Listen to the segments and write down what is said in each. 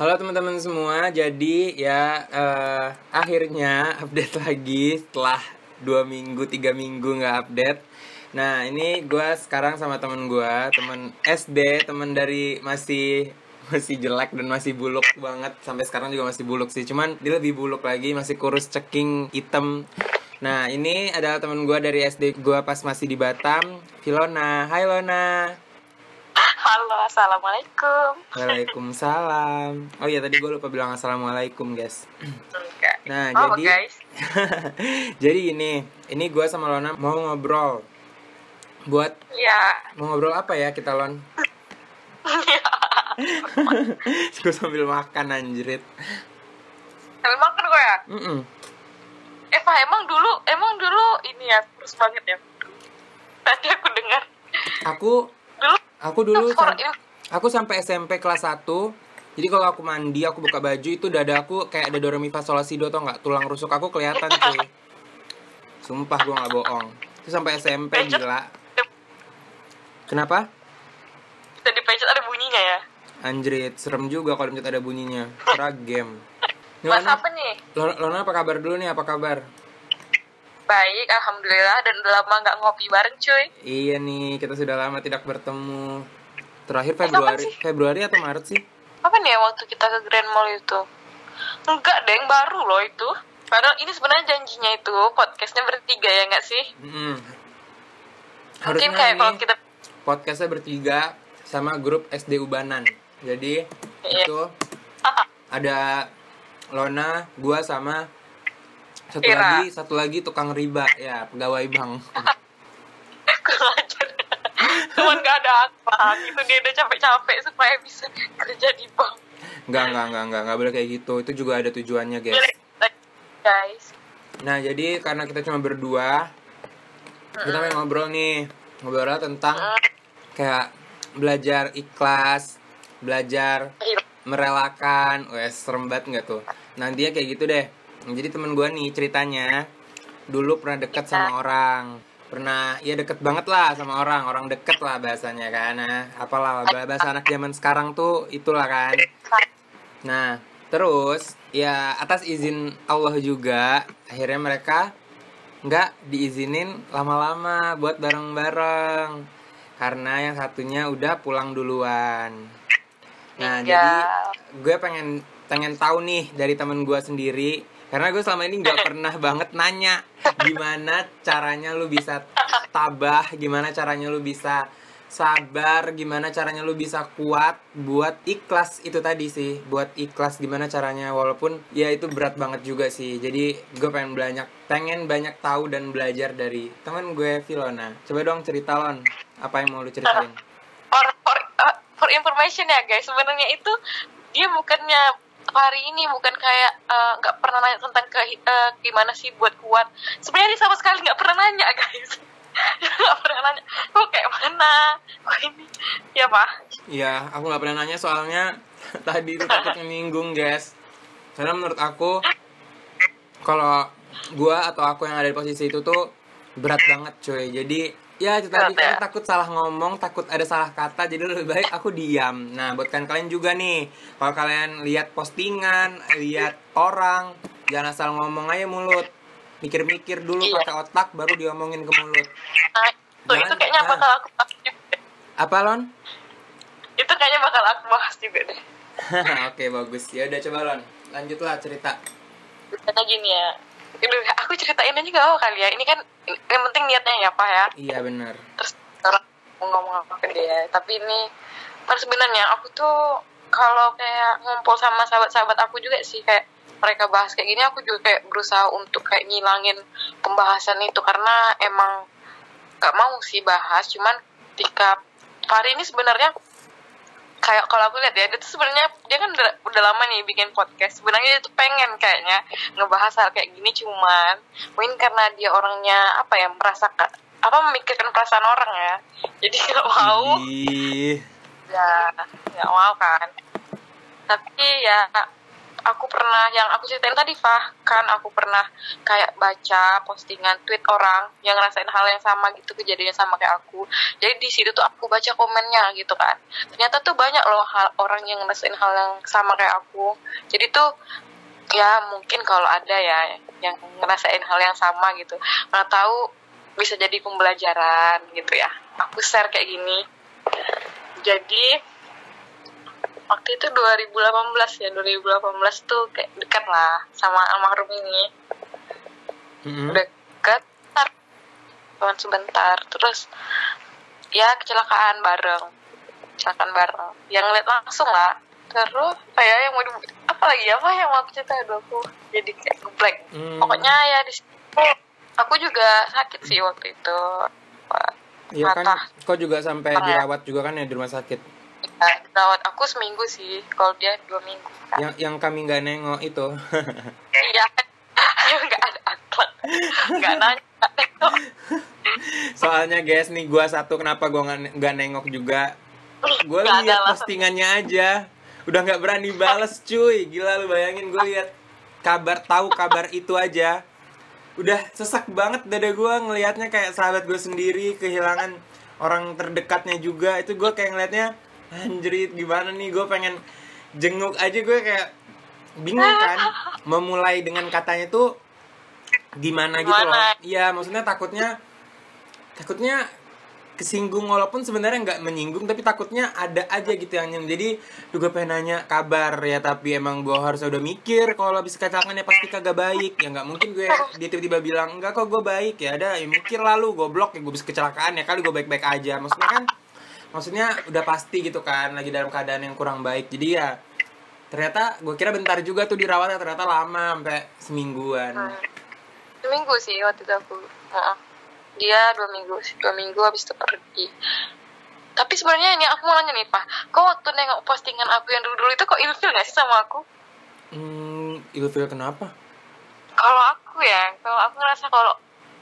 Halo teman-teman semua, jadi ya eh, akhirnya update lagi setelah dua minggu, tiga minggu nggak update. Nah ini gue sekarang sama temen gue, temen SD, temen dari masih masih jelek dan masih buluk banget sampai sekarang juga masih buluk sih. Cuman dia lebih buluk lagi, masih kurus, ceking, hitam. Nah ini adalah temen gue dari SD gue pas masih di Batam, Filona. Hai Lona. Halo, assalamualaikum. Waalaikumsalam. Oh iya tadi gue lupa bilang assalamualaikum guys. Enggak. Nah oh, jadi guys. jadi ini ini gue sama Lona mau ngobrol buat Ya. mau ngobrol apa ya kita Lon? gue sambil makan anjrit. Tapi makan gue ya. Mm-mm. Eva emang dulu, emang dulu ini ya terus banget ya. Tadi aku dengar Aku aku dulu for sam- aku sampai SMP kelas 1 jadi kalau aku mandi aku buka baju itu dada aku kayak ada do re mi fa sol la si do tau nggak tulang rusuk aku kelihatan cuy sumpah gue nggak bohong itu sampai SMP Pencet. gila kenapa dipencet ada bunyinya ya. Anjrit, serem juga kalau mencet ada bunyinya. Kira game. Mas apa nih? Lona apa kabar dulu nih? Apa kabar? Baik, alhamdulillah dan udah lama nggak ngopi bareng cuy. Iya nih, kita sudah lama tidak bertemu. Terakhir Eh, Februari, sih? Februari atau Maret sih? Apa nih ya waktu kita ke Grand Mall itu? Enggak, deng baru loh itu. Padahal ini sebenarnya janjinya itu podcastnya bertiga ya nggak sih? Mungkin Harusnya kayak ini kalau kita podcastnya bertiga sama grup SD Ubanan. Jadi Iya. itu ada Lona, gua sama satu Ira. lagi, satu lagi tukang riba ya pegawai bank. cuman gak ada apa gitu dia udah capek-capek supaya bisa kerja di bank Enggak, enggak, enggak, enggak, enggak boleh kayak gitu. Itu juga ada tujuannya, guys. guys Nah, jadi karena kita cuma berdua, kita pengen ngobrol nih. Ngobrol tentang kayak belajar ikhlas, belajar merelakan. Wes, serem banget nggak tuh? Nantinya kayak gitu deh. Jadi temen gue nih ceritanya, dulu pernah deket sama orang. Pernah, ya deket banget lah sama orang. Orang deket lah bahasanya kan. Nah, apalah, bahasa anak zaman sekarang tuh itulah kan. Nah, terus ya atas izin Allah juga akhirnya mereka nggak diizinin lama-lama buat bareng-bareng karena yang satunya udah pulang duluan. Nah, Tinggal. jadi gue pengen pengen tahu nih dari temen gue sendiri karena gue selama ini nggak pernah banget nanya gimana caranya lu bisa tabah, gimana caranya lu bisa sabar, gimana caranya lu bisa kuat buat ikhlas itu tadi sih, buat ikhlas gimana caranya walaupun ya itu berat banget juga sih. Jadi gue pengen banyak pengen banyak tahu dan belajar dari teman gue Filona. Coba dong cerita Lon, apa yang mau lu ceritain? for for uh, for information ya guys sebenarnya itu dia bukannya hari ini bukan kayak uh, nggak pernah nanya tentang ke uh, gimana sih buat kuat. Sebenarnya dia sama sekali nggak pernah nanya guys. Nggak pernah nanya. Kok kayak mana? Kok ini? Ya pak. Iya, aku nggak pernah nanya soalnya tadi itu takut menyinggung, guys. Karena menurut aku kalau gua atau aku yang ada di posisi itu tuh berat banget, cuy. Jadi ya itu tadi ya? kan takut salah ngomong, takut ada salah kata, jadi lebih baik aku diam. Nah, buat kalian kalian juga nih, kalau kalian lihat postingan, lihat orang, jangan asal ngomong aja mulut. Mikir-mikir dulu Iya. pakai otak baru diomongin ke mulut. nah, itu, itu kayaknya nah. bakal aku bahas juga. Apa, Lon? itu kayaknya bakal aku bahas juga deh Oke, bagus. Ya udah coba Lon. Lanjutlah cerita. Karena gini ya aku ceritain aja gak apa kali ya. Ini kan yang penting niatnya ya pak ya. Iya benar. terus orang ngomong apa ke dia. Tapi ini kan sebenarnya aku tuh kalau kayak ngumpul sama sahabat-sahabat aku juga sih kayak mereka bahas kayak gini aku juga kayak berusaha untuk kayak ngilangin pembahasan itu. Karena emang gak mau sih bahas cuman ketika hari ini sebenarnya kayak kalau aku lihat ya dia tuh sebenarnya dia kan udah, udah lama nih bikin podcast. Sebenarnya dia tuh pengen kayaknya ngebahas hal kayak gini cuman mungkin karena dia orangnya apa ya merasa apa memikirkan perasaan orang ya. Jadi nggak mau. Ih, ya nggak mau kan. Tapi ya aku pernah yang aku ceritain tadi Fah. Kan aku pernah kayak baca postingan tweet orang yang ngerasain hal yang sama gitu kejadiannya sama kayak aku. Jadi di situ tuh aku baca komennya gitu kan. Ternyata tuh banyak loh hal orang yang ngerasain hal yang sama kayak aku. Jadi tuh ya mungkin kalau ada ya yang ngerasain hal yang sama gitu. Mana tahu bisa jadi pembelajaran gitu ya. Aku share kayak gini. Jadi waktu itu 2018 ya 2018 tuh kayak dekat lah sama almarhum ini. Mm-mm. dekat cuman sebentar. Terus ya kecelakaan bareng. Kecelakaan bareng. Yang ngeliat langsung lah. Terus ya yang mau di, apa lagi? Apa yang mau aku cerita aku jadi kayak geblek Hmm. pokoknya ya di situ. Aku juga sakit sih waktu itu. Iya kan, kau juga sampai Patah. dirawat juga kan ya di rumah sakit. Ya, dirawat aku seminggu sih kalau dia dua minggu kan. Yang yang kami nggak nengok itu. iya nggak ada akhlak nggak nanya. Soalnya guys nih gua satu kenapa gua nggak nengok juga. Gua ada lihat postingannya aja. Udah nggak berani bales cuy. Gila lu bayangin gue lihat kabar tahu kabar itu aja. Udah sesak banget dada gua ngelihatnya kayak sahabat gue sendiri kehilangan orang terdekatnya juga. Itu gua kayak ngelihatnya anjrit gimana nih? Gue pengen jenguk aja. Gue kayak bingung kan memulai dengan katanya tuh gimana gitu loh. Iya maksudnya takutnya takutnya kesinggung walaupun sebenarnya nggak menyinggung tapi takutnya ada aja gitu yang nyem jadi juga pengen nanya kabar ya tapi emang gue harus udah mikir kalau habis kecelakaan ya pasti kagak baik. Ya nggak mungkin gue dia tiba-tiba bilang enggak kok gue baik. Ya ada ya mikir lalu goblok. Ya gue bisa kecelakaan ya kali gue baik-baik aja. Maksudnya kan maksudnya udah pasti gitu kan lagi dalam keadaan yang kurang baik. Jadi ya ternyata gue kira bentar juga tuh dirawatnya ternyata lama sampai semingguan. Hmm. seminggu sih waktu itu aku. Heeh. dia dua minggu dua minggu habis itu pergi. Tapi sebenarnya ini aku mau nanya nih pak. Kok waktu nengok postingan aku yang dulu dulu itu kok ilfil gak sih sama aku? Hmm ilfil kenapa? Kalau aku ya kalau aku ngerasa kalau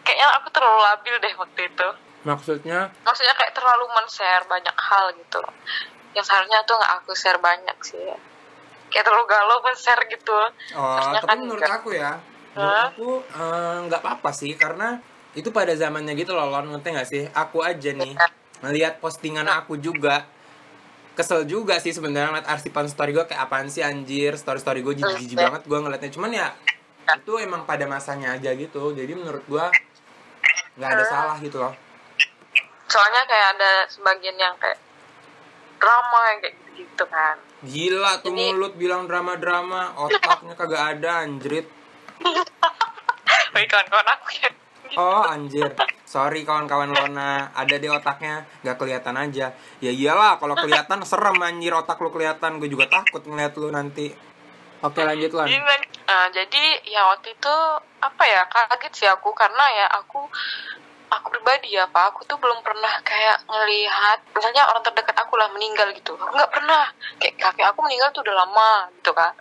kayaknya aku terlalu labil deh waktu itu maksudnya? Maksudnya kayak terlalu men-share banyak hal gitu. Yang seharusnya tuh nggak aku share banyak sih. Ya. kayak terlalu galau men-share gitu. Oh, Harusnya tapi kan menurut enggak. aku ya, menurut aku eh, nggak apa-apa sih karena itu pada zamannya gitu loh, Lon, ngerti nggak sih? Aku aja nih ngelihat postingan aku juga. Kesel juga sih sebenarnya ngeliat arsipan story gue kayak apaan sih anjir story story gue jijik jijik banget gue ngeliatnya. Cuman ya itu emang pada masanya aja gitu. Jadi menurut gue nggak ada salah gitu loh soalnya kayak ada sebagian yang kayak drama yang kayak gitu kan. Gila tuh Jadi- mulut bilang drama drama otaknya kagak ada anjrit. Kawan-kawan aku ya. Oh anjir, sorry kawan-kawan Lona, ada di otaknya nggak kelihatan aja. Ya iyalah, kalau kelihatan serem anjir. Otak lu kelihatan, gue juga takut ngeliat lu nanti. Oke lanjut. Jadi, nah, jadi ya waktu itu apa ya kaget sih aku. Karena ya aku aku pribadi ya pak. Aku tuh belum pernah kayak ngelihat misalnya orang terdekat aku lah meninggal gitu. Aku nggak pernah. Kayak kakek aku meninggal tuh udah lama gitu kan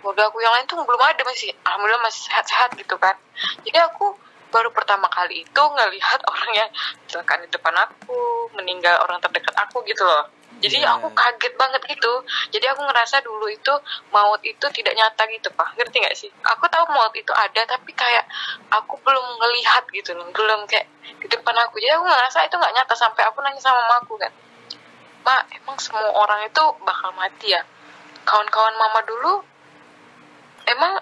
keluarga aku yang lain tuh belum ada masih alhamdulillah masih sehat-sehat gitu kan jadi aku baru pertama kali itu ngelihat orang yang di depan aku meninggal orang terdekat aku gitu loh jadi Iya. aku kaget banget gitu. Jadi aku ngerasa dulu itu maut itu tidak nyata gitu pak. Ngerti nggak sih? Aku tahu maut itu ada tapi kayak aku belum ngelihat gitu loh. Belum kayak di depan aku. Jadi aku ngerasa itu nggak nyata sampai aku nanya sama mamaku kan. Mak emang semua orang itu bakal mati ya? Kawan-kawan mama dulu emang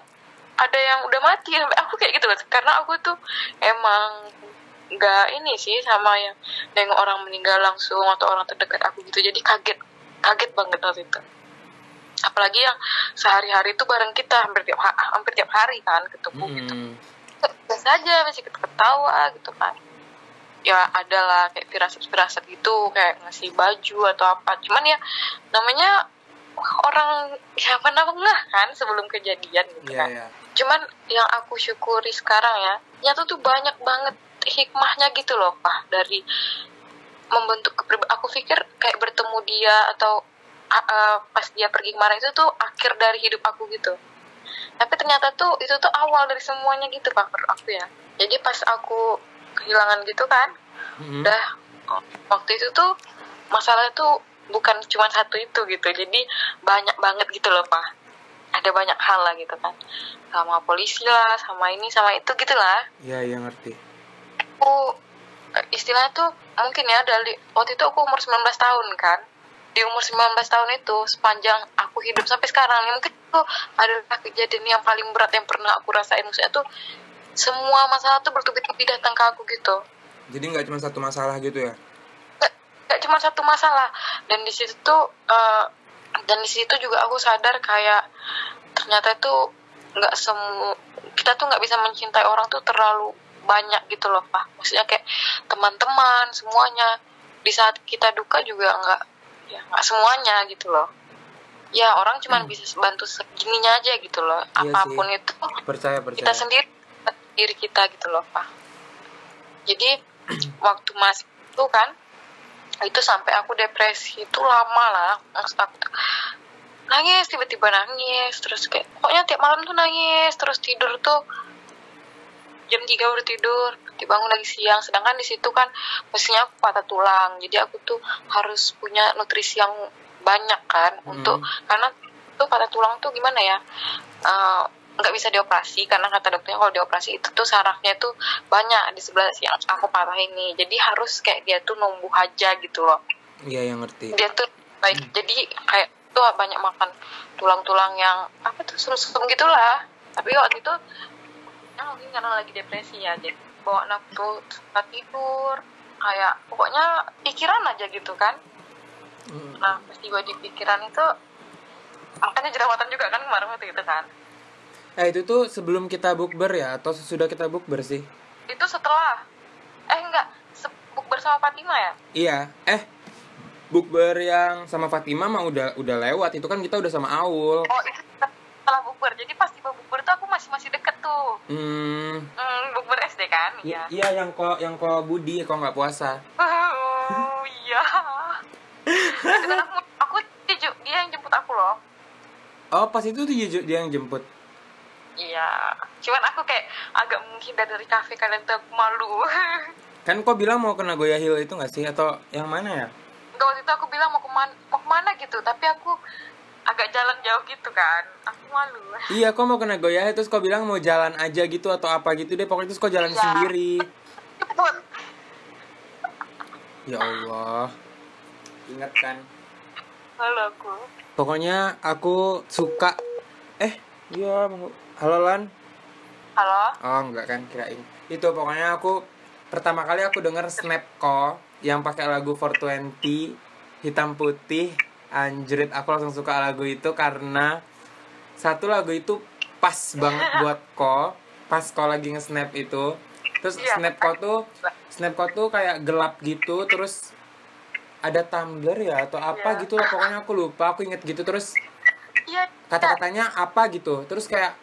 ada yang udah mati? Sampai aku kayak gitu loh. Karena aku tuh emang nggak ini sih sama yang nengok orang meninggal langsung atau orang terdekat aku gitu. Jadi kaget kaget banget waktu itu. Apalagi yang sehari-hari itu bareng kita hampir tiap ha- hampir tiap hari kan ketemu gitu. Hmm. biasa aja masih ketawa gitu kan. Ya ada lah kayak firasat-firasat gitu kayak ngasih baju atau apa. Cuman ya namanya orang ya nggak kan sebelum kejadian gitu Iya kan. ya. cuman yang aku syukuri sekarang ya nyata tuh banyak banget hikmahnya gitu loh pak dari membentuk kepribadian aku pikir kayak bertemu dia atau a, pas dia pergi kemarin itu tuh akhir dari hidup aku gitu. Tapi ternyata tuh itu tuh awal dari semuanya gitu pak menurut aku ya. Jadi pas aku kehilangan gitu kan Hmm. udah waktu itu tuh masalah tuh bukan cuma satu itu gitu. Jadi banyak banget gitu loh pak. Ada banyak hal lah gitu kan. Sama polisi lah sama ini sama itu gitulah iya iya ngerti aku istilahnya tuh mungkin ya dari waktu itu aku umur 19 tahun kan. Di umur 19 tahun itu sepanjang aku hidup sampai sekarang mungkin itu adalah kejadian yang paling berat yang pernah aku rasain. Maksudnya tuh semua masalah tuh bertubi-tubi datang ke aku gitu. Jadi nggak cuma satu masalah gitu ya? Nggak- cuma satu masalah. Dan di situ tuh eh, dan di situ juga aku sadar kayak ternyata itu nggak semua kita tuh nggak bisa mencintai orang tuh terlalu banyak gitu loh pak. Maksudnya kayak teman-teman semuanya. Di saat kita duka juga nggak ya nggak semuanya gitu loh. Ya orang cuma bisa bantu segininya aja gitu loh. Hmm. Iya sih. apa pun itu percaya percaya. kita sendiri diri kita gitu loh pak. Jadi waktu masih itu kan itu sampai aku depresi itu lama lah. Maksud aku tuh nangis tiba-tiba nangis terus kayak pokoknya tiap malam tuh nangis terus tidur tuh jam 3 baru tidur dibangun lagi siang. Sedangkan di situ kan mestinya aku patah tulang. Jadi aku tuh harus punya nutrisi yang banyak kan untuk karena tuh patah tulang tuh gimana ya eh, nggak bisa dioperasi. Karena kata dokternya kalau dioperasi itu tuh sarafnya tuh banyak di sebelah yang aku patah ini. Jadi harus kayak dia tuh numbuh aja gitu loh. Iya yang ngerti. Dia tuh baik. Jadi kayak tuh banyak makan tulang-tulang yang apa tuh sum-sum gitulah tapi waktu itu ya mungkin karena lagi depresi ya jadi bawa anak tuh suka tidur kayak pokoknya pikiran aja gitu kan. Hmm. nah peristiwa di pikiran itu makanya jerawatan juga kan kemarin waktu itu kan. Eh itu tuh sebelum kita bukber ya atau sesudah kita bukber sih? Itu setelah. Eh enggak bukber sama Fatima ya? Iya. Eh bukber yang sama Fatima mah udah udah lewat. Itu kan kita udah sama Aul. Oh itu setelah bukber jadi pas tiba bukber tuh aku masih masih deket tuh. Hmm. Hmm, bukber SD kan? Iya. iya yang kok yang kok Budi kok nggak puasa. Oh iya. Kan aku, aku dia, yang jemput aku loh. oh pas itu tuh dia, dia yang jemput? Iya. Cuman aku kayak agak menghindar dari kafe kalian tuh aku malu. kan kok bilang mau ke Nagoya Hill itu nggak sih? Atau yang mana ya? Enggak waktu itu aku bilang mau ke mana, mau ke mana gitu, tapi aku agak jalan jauh gitu kan. Aku malu. Iya, kok mau ke Nagoya terus kok bilang mau jalan aja gitu atau apa gitu deh. Pokoknya terus kok jalan Iya. sendiri. Ya Allah. Ingat kan? Malu aku. Pokoknya aku suka eh iya halo Lan. Halo. Oh, enggak kan kirain. Itu pokoknya aku pertama kali aku denger Snapco yang pakai lagu 420 hitam putih. Anjrit, aku langsung suka lagu itu karena satu lagu itu pas banget buat ko pas ko lagi nge-snap itu terus Iya. snap ko tuh snap ko tuh kayak gelap gitu terus ada tumbler ya atau apa Iya. gitu lah pokoknya aku lupa aku inget gitu terus Iya. kata-katanya apa gitu terus kayak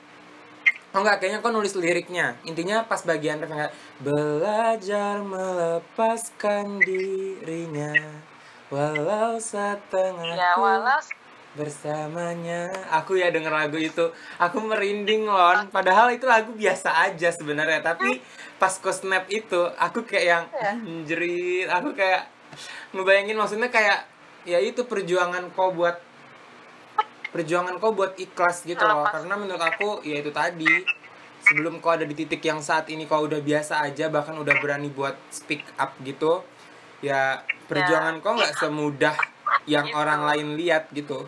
oh enggak kayaknya kok nulis liriknya intinya pas bagian ref kayak belajar melepaskan dirinya walau setengah Ya walau bersamanya. Aku ya denger lagu itu. Aku merinding lon. Padahal itu lagu biasa aja sebenarnya. Tapi pas ko snap itu aku kayak yang Ya. aku kayak ngebayangin maksudnya kayak ya itu perjuangan kau buat perjuangan kau buat ikhlas gitu loh. Karena menurut aku ya itu tadi sebelum kau ada di titik yang saat ini kau udah biasa aja bahkan udah berani buat speak up gitu ya perjuangan kau nggak semudah yang Gitu. orang lain lihat gitu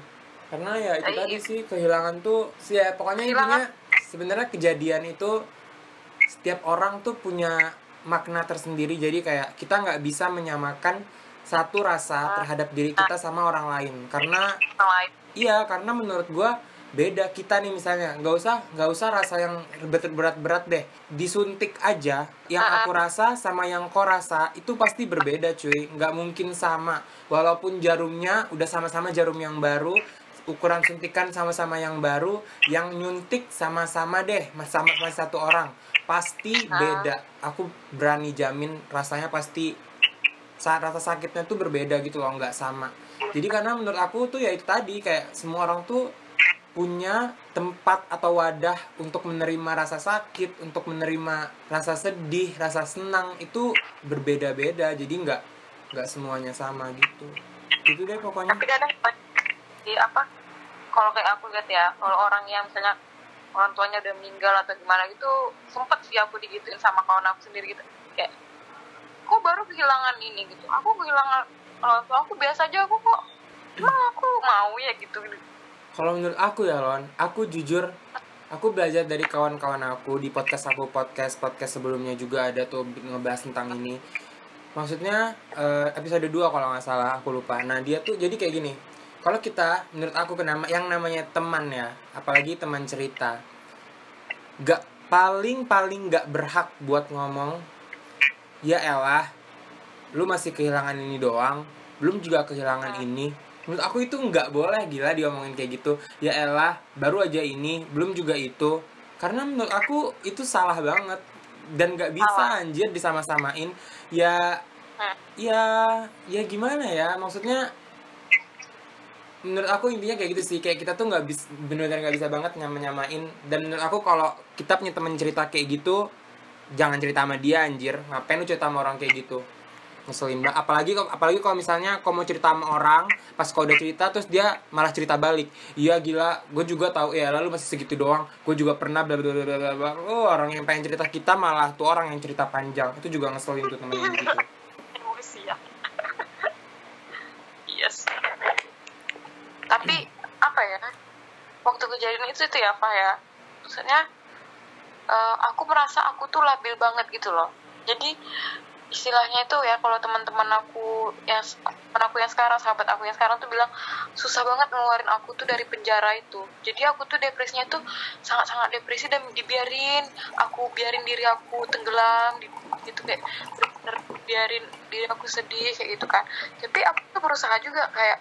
karena ya itu Eh, tadi iya. sih kehilangan tuh sih ya pokoknya intinya sebenarnya kejadian itu setiap orang tuh punya makna tersendiri jadi kayak kita nggak bisa menyamakan satu rasa terhadap diri kita sama orang lain karena. Iya, karena menurut gua beda kita nih misalnya nggak usah nggak usah rasa yang berat-berat deh. Disuntik aja yang Ah, aku rasa sama yang kau rasa itu pasti berbeda cuy. Nggak mungkin sama. Walaupun jarumnya udah sama-sama jarum yang baru ukuran suntikan sama-sama yang baru yang nyuntik sama-sama deh sama sama satu orang. Pasti Ah. beda. Aku berani jamin rasanya pasti saat rasa sakitnya tuh berbeda gitu loh nggak sama. Jadi karena menurut aku tuh ya itu tadi kayak semua orang tuh punya tempat atau wadah untuk menerima rasa sakit untuk menerima rasa sedih rasa senang itu berbeda-beda. Jadi nggak nggak semuanya sama gitu. Gitu deh pokoknya. Tapi kadang di apa? kalau kayak aku lihat ya kalau orang yang misalnya orang tuanya udah meninggal atau gimana gitu sempet sih aku digituin sama kawan aku sendiri gitu. Kayak kok baru kehilangan ini? Gitu. Aku kehilangan orang tua aku biasa aja aku kok. Emang aku mau ya gitu Kalau menurut aku ya Lon, aku jujur aku belajar dari kawan-kawan aku di podcast aku podcast podcast sebelumnya juga ada tuh ngebahas tentang ini. Maksudnya eh, episode 2 kalau nggak salah aku lupa. Nah dia tuh jadi kayak gini. Kalau kita menurut aku kenama yang namanya teman ya, apalagi teman cerita, gak paling paling gak berhak buat ngomong ya elah lu masih kehilangan ini doang belum juga kehilangan ini menurut aku itu nggak boleh gila diomongin kayak gitu. Ya elah baru aja ini belum juga itu. Karena menurut aku itu salah banget. Dan nggak bisa anjir disama-samain. Ya ya ya gimana ya? Maksudnya menurut aku intinya kayak gitu sih. Kayak kita tuh nggak bisa benar-benar nggak bisa banget nyama-nyamain. Dan menurut aku kalau kita punya temen cerita kayak gitu jangan cerita sama dia anjir. Ngapain lu cerita sama orang kayak gitu ngeselin banget apalagi apalagi kalau misalnya kau mau cerita sama orang pas kau udah cerita terus dia malah cerita balik. Iya gila gue juga tahu. Ya lalu masih segitu doang. Gue juga pernah bla bla bla bla bla oh orang yang pengen cerita kita malah tuh orang yang cerita panjang. Itu juga ngeselin tuh temen gitu. Emosi ya yes tapi apa ya? Waktu kejadian itu itu ya apa ya. Maksudnya eh, aku merasa aku tuh labil banget gitu loh. Jadi istilahnya itu ya kalau teman-teman aku yang teman aku yang sekarang sahabat aku yang sekarang tuh bilang susah banget ngeluarin aku tuh dari penjara itu. Jadi aku tuh depresinya tuh sangat-sangat depresi dan dibiarin aku biarin diri aku tenggelam gitu kayak bener biarin diri aku sedih kayak gitu kan. Tapi aku tuh berusaha juga kayak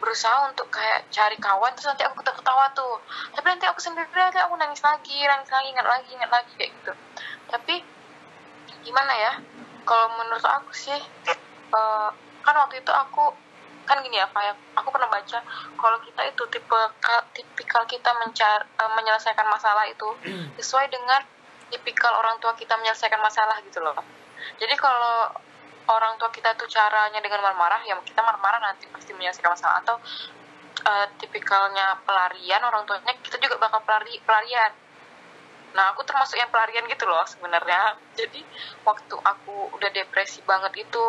berusaha untuk kayak cari kawan terus nanti aku ketawa tuh. Tapi nanti aku sendiri nanti aku nangis lagi nangis lagi ingat lagi ingat lagi kayak gitu. Tapi gimana ya kalau menurut aku sih eh, kan waktu itu aku kan gini ya kayak aku pernah baca kalau kita itu tipe tipikal kita mencar eh, menyelesaikan masalah itu sesuai dengan tipikal orang tua kita menyelesaikan masalah gitu loh. Jadi kalau orang tua kita tuh caranya dengan marah-marah ya kita marah-marah nanti pasti menyelesaikan masalah. Atau eh, tipikalnya pelarian orang tuanya kita juga bakal pelari pelarian nah aku termasuk yang pelarian gitu loh sebenarnya. Jadi waktu aku udah depresi banget itu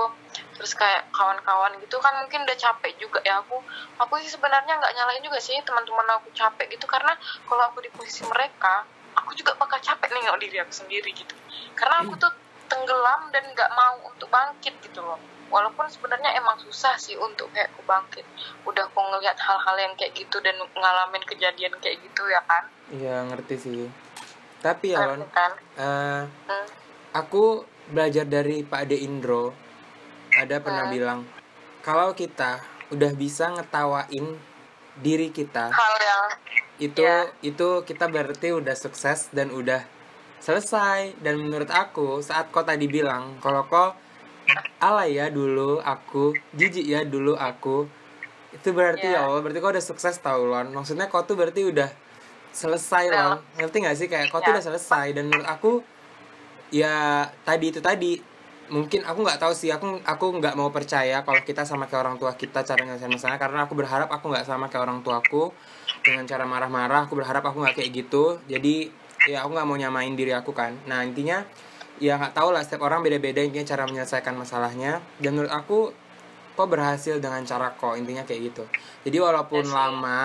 terus kayak kawan-kawan gitu kan mungkin udah capek juga ya. Aku aku sih sebenarnya nggak nyalahin juga sih teman-teman aku capek gitu. Karena kalau aku di posisi mereka aku juga bakal capek nih nggak diri aku sendiri gitu. Karena aku tuh tenggelam dan nggak mau untuk bangkit gitu loh. Walaupun sebenarnya emang susah sih untuk kayak aku bangkit. Udah aku ngelihat hal-hal yang kayak gitu dan ngalamin kejadian kayak gitu ya kan. Iya ngerti sih tapi ya Lon kan eh, Hmm. aku belajar dari Pak De Indro ada pernah Hmm. bilang kalau kita udah bisa ngetawain diri kita hal yang itu Ya. itu kita berarti udah sukses dan udah selesai dan menurut aku saat kau tadi bilang kalau kau alay ya dulu aku jijik ya dulu aku itu berarti Ya. ya Allah berarti kau udah sukses tau Lon maksudnya kau tuh berarti udah selesai. Lon ngerti gak sih? Kayak kau tuh Ya. udah selesai dan menurut aku ya tadi itu tadi mungkin aku nggak tahu sih. Aku aku nggak mau percaya kalau kita sama kayak orang tua kita cara nyelesain masalah. Karena aku berharap aku nggak sama kayak orang tuaku dengan cara marah-marah aku berharap aku nggak kayak gitu. Jadi ya aku nggak mau nyamain diri aku kan. Nah intinya ya nggak tahu lah. Setiap orang beda-beda intinya cara menyelesaikan masalahnya. Dan menurut aku kok berhasil dengan cara kok intinya kayak gitu. Jadi walaupun Ya sih. lama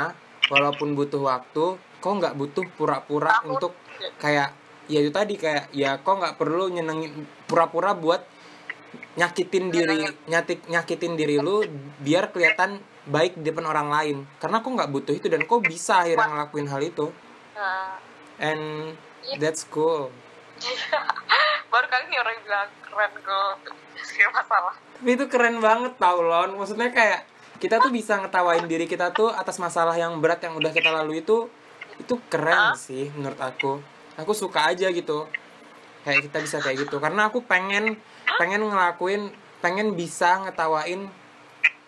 walaupun butuh waktu kok nggak butuh pura-pura untuk kayak ya itu tadi kayak ya kok nggak perlu nyenengin pura-pura buat nyakitin diri nyatik nyakitin diri lu biar kelihatan baik di depan orang lain. Karena kok nggak butuh itu dan kok bisa akhirnya ngelakuin hal itu. And Iya. that's cool. Baru kali ini orang bilang keren gue masalah. Tapi itu keren banget tau lon. Maksudnya kayak kita tuh bisa ngetawain diri kita tuh atas masalah yang berat yang udah kita lalui itu itu keren Hah? sih menurut aku. Aku suka aja gitu. Kayak kita bisa kayak gitu. Karena aku pengen pengen ngelakuin pengen bisa ngetawain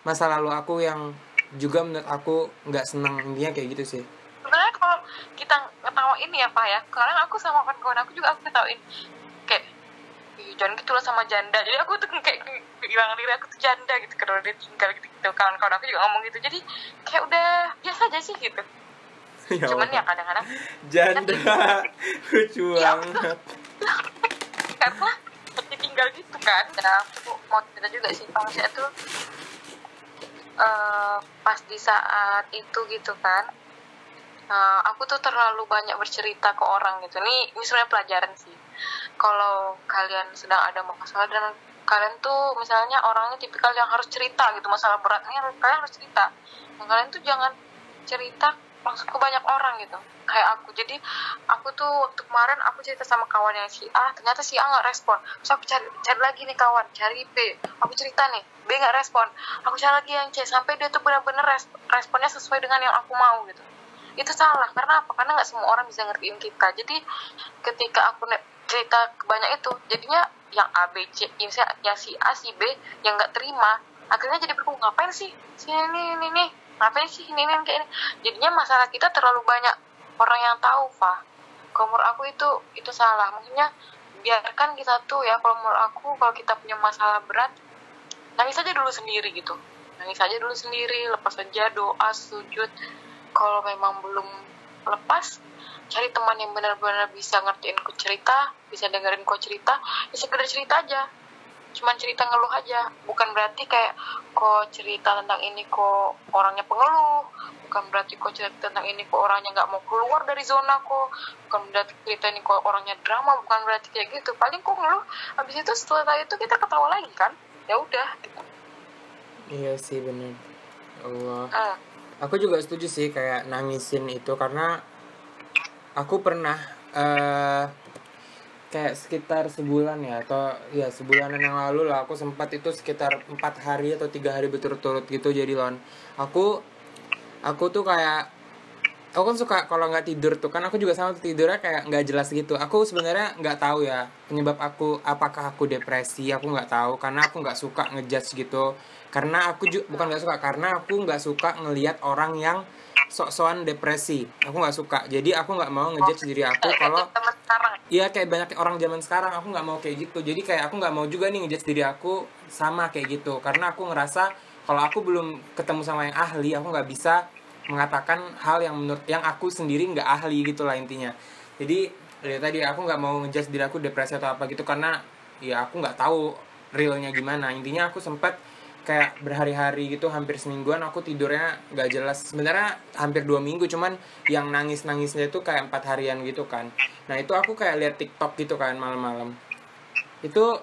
masa lalu aku yang juga menurut aku nggak seneng. Intinya kayak gitu sih. Sebenarnya kalau kita ngetawain ya pak ya. Sekarang aku sama kawan-kawan aku juga aku ngetawain. Kayak "Ih, jangan gitu lah sama janda. Jadi aku tuh kayak bilang diri aku tuh janda gitu kalau dia tinggal gitu, gitu. kawan-kawan aku juga ngomong gitu. Jadi kayak udah biasa aja sih gitu Ya cuman Allah. ya kadang-kadang janda. lucu Ya. banget. karena seperti tinggal gitu kan. Dan aku mau cerita juga sih saya tuh eh, pas di saat itu gitu kan eh, aku tuh terlalu banyak bercerita ke orang gitu. Ini ini sebenarnya pelajaran sih. Kalau kalian sedang ada masalah dan kalian tuh misalnya orangnya tipikal yang harus cerita gitu. Masalah beratnya kalian harus cerita. Dan kalian tuh jangan cerita ke banyak orang gitu kayak aku. Jadi aku tuh waktu kemarin aku cerita sama kawan yang si A ternyata si A nggak respon. Terus aku cari cari lagi nih kawan cari B. Aku cerita nih B nggak respon. Aku cari lagi yang C sampai dia tuh benar-benar res- responnya sesuai dengan yang aku mau gitu. Itu salah karena apa? Karena nggak semua orang bisa ngertiin kita. Jadi ketika aku cerita ke banyak itu jadinya yang A B C yang si, A si B yang nggak terima akhirnya jadi bingung ngapain sih? Si ini ini ngapain sih ini ini kayak ini? Jadinya masalah kita terlalu banyak orang yang tahu Fah kalau aku itu itu salah. Maksudnya biarkan kita tuh ya kalau menurut aku kalau kita punya masalah berat nangis aja dulu sendiri gitu. Nangis aja dulu sendiri lepas aja doa sujud. Kalau memang belum lepas cari teman yang benar-benar bisa ngertiin ku cerita bisa dengerin ku cerita ya sekedar cerita aja cuman cerita ngeluh aja. Bukan berarti kayak kok cerita tentang ini kok orangnya pengeluh. Bukan berarti kok cerita tentang ini kok orangnya nggak mau keluar dari zona kok. Bukan berarti cerita ini kok orangnya drama. Bukan berarti kayak gitu. Paling kok ngeluh habis itu setelah itu kita ketawa lagi kan? Ya udah. Gitu. iya sih bener. Allah. Ah, aku juga setuju sih kayak nangisin itu karena aku pernah eh kayak sekitar sebulan ya atau ya sebulanan yang lalu lah. Aku sempat itu sekitar empat hari atau tiga hari berturut-turut gitu jadi lon. Aku aku tuh kayak aku kan suka kalau nggak tidur tuh kan aku juga sama tidurnya kayak nggak jelas gitu. Aku sebenarnya nggak tahu ya penyebab aku apakah aku depresi aku nggak tahu. Karena aku nggak suka ngejudge gitu. Karena aku juga bukan nggak suka karena aku nggak suka ngelihat orang yang sok-sokan depresi. Aku nggak suka. Jadi aku nggak mau ngejudge diri aku kalau Iya kayak banyak orang zaman sekarang aku nggak mau kayak gitu. Jadi kayak aku nggak mau juga nih ngejudge diri aku sama kayak gitu. Karena aku ngerasa kalau aku belum ketemu sama yang ahli aku nggak bisa mengatakan hal yang menurut yang aku sendiri nggak ahli gitu lah intinya. Jadi dari tadi aku nggak mau ngejudge diri aku depresi atau apa gitu karena ya aku nggak tahu realnya gimana. Intinya aku sempat kayak berhari-hari gitu hampir semingguan aku tidurnya nggak jelas. Sebenarnya hampir dua minggu cuman yang nangis nangisnya itu kayak empat harian gitu kan. Nah itu aku kayak lihat TikTok gitu kan malam-malam. Itu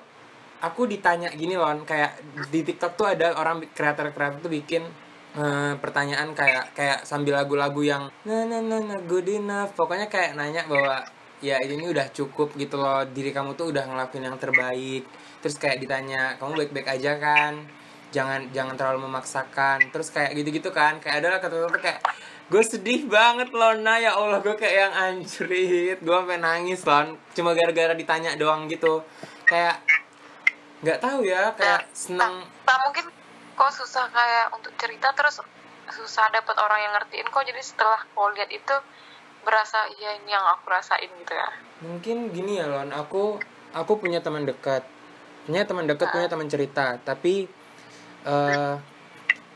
aku ditanya gini loh kayak di TikTok tuh ada orang kreator-kreator tuh bikin eh, pertanyaan kayak kayak sambil lagu-lagu yang na na na na good enough. Pokoknya kayak nanya bahwa ya ini udah cukup gitu loh diri kamu tuh udah ngelakuin yang terbaik. Terus kayak ditanya kamu baik-baik aja kan jangan jangan terlalu memaksakan. Terus kayak gitu-gitu kan. Kayak ada lah kata-kata kayak gue sedih banget loh nah ya Allah gue kayak yang anjrit. Gue sampai nangis loh cuma gara-gara ditanya doang gitu. Kayak nggak tahu ya kayak seneng. tak mungkin kok susah kayak untuk cerita terus susah dapet orang yang ngertiin kok. Jadi setelah kau lihat itu berasa iya ini yang aku rasain gitu ya. Mungkin gini ya lon. Aku aku punya teman dekat. Punya teman dekat punya teman cerita. Tapi eh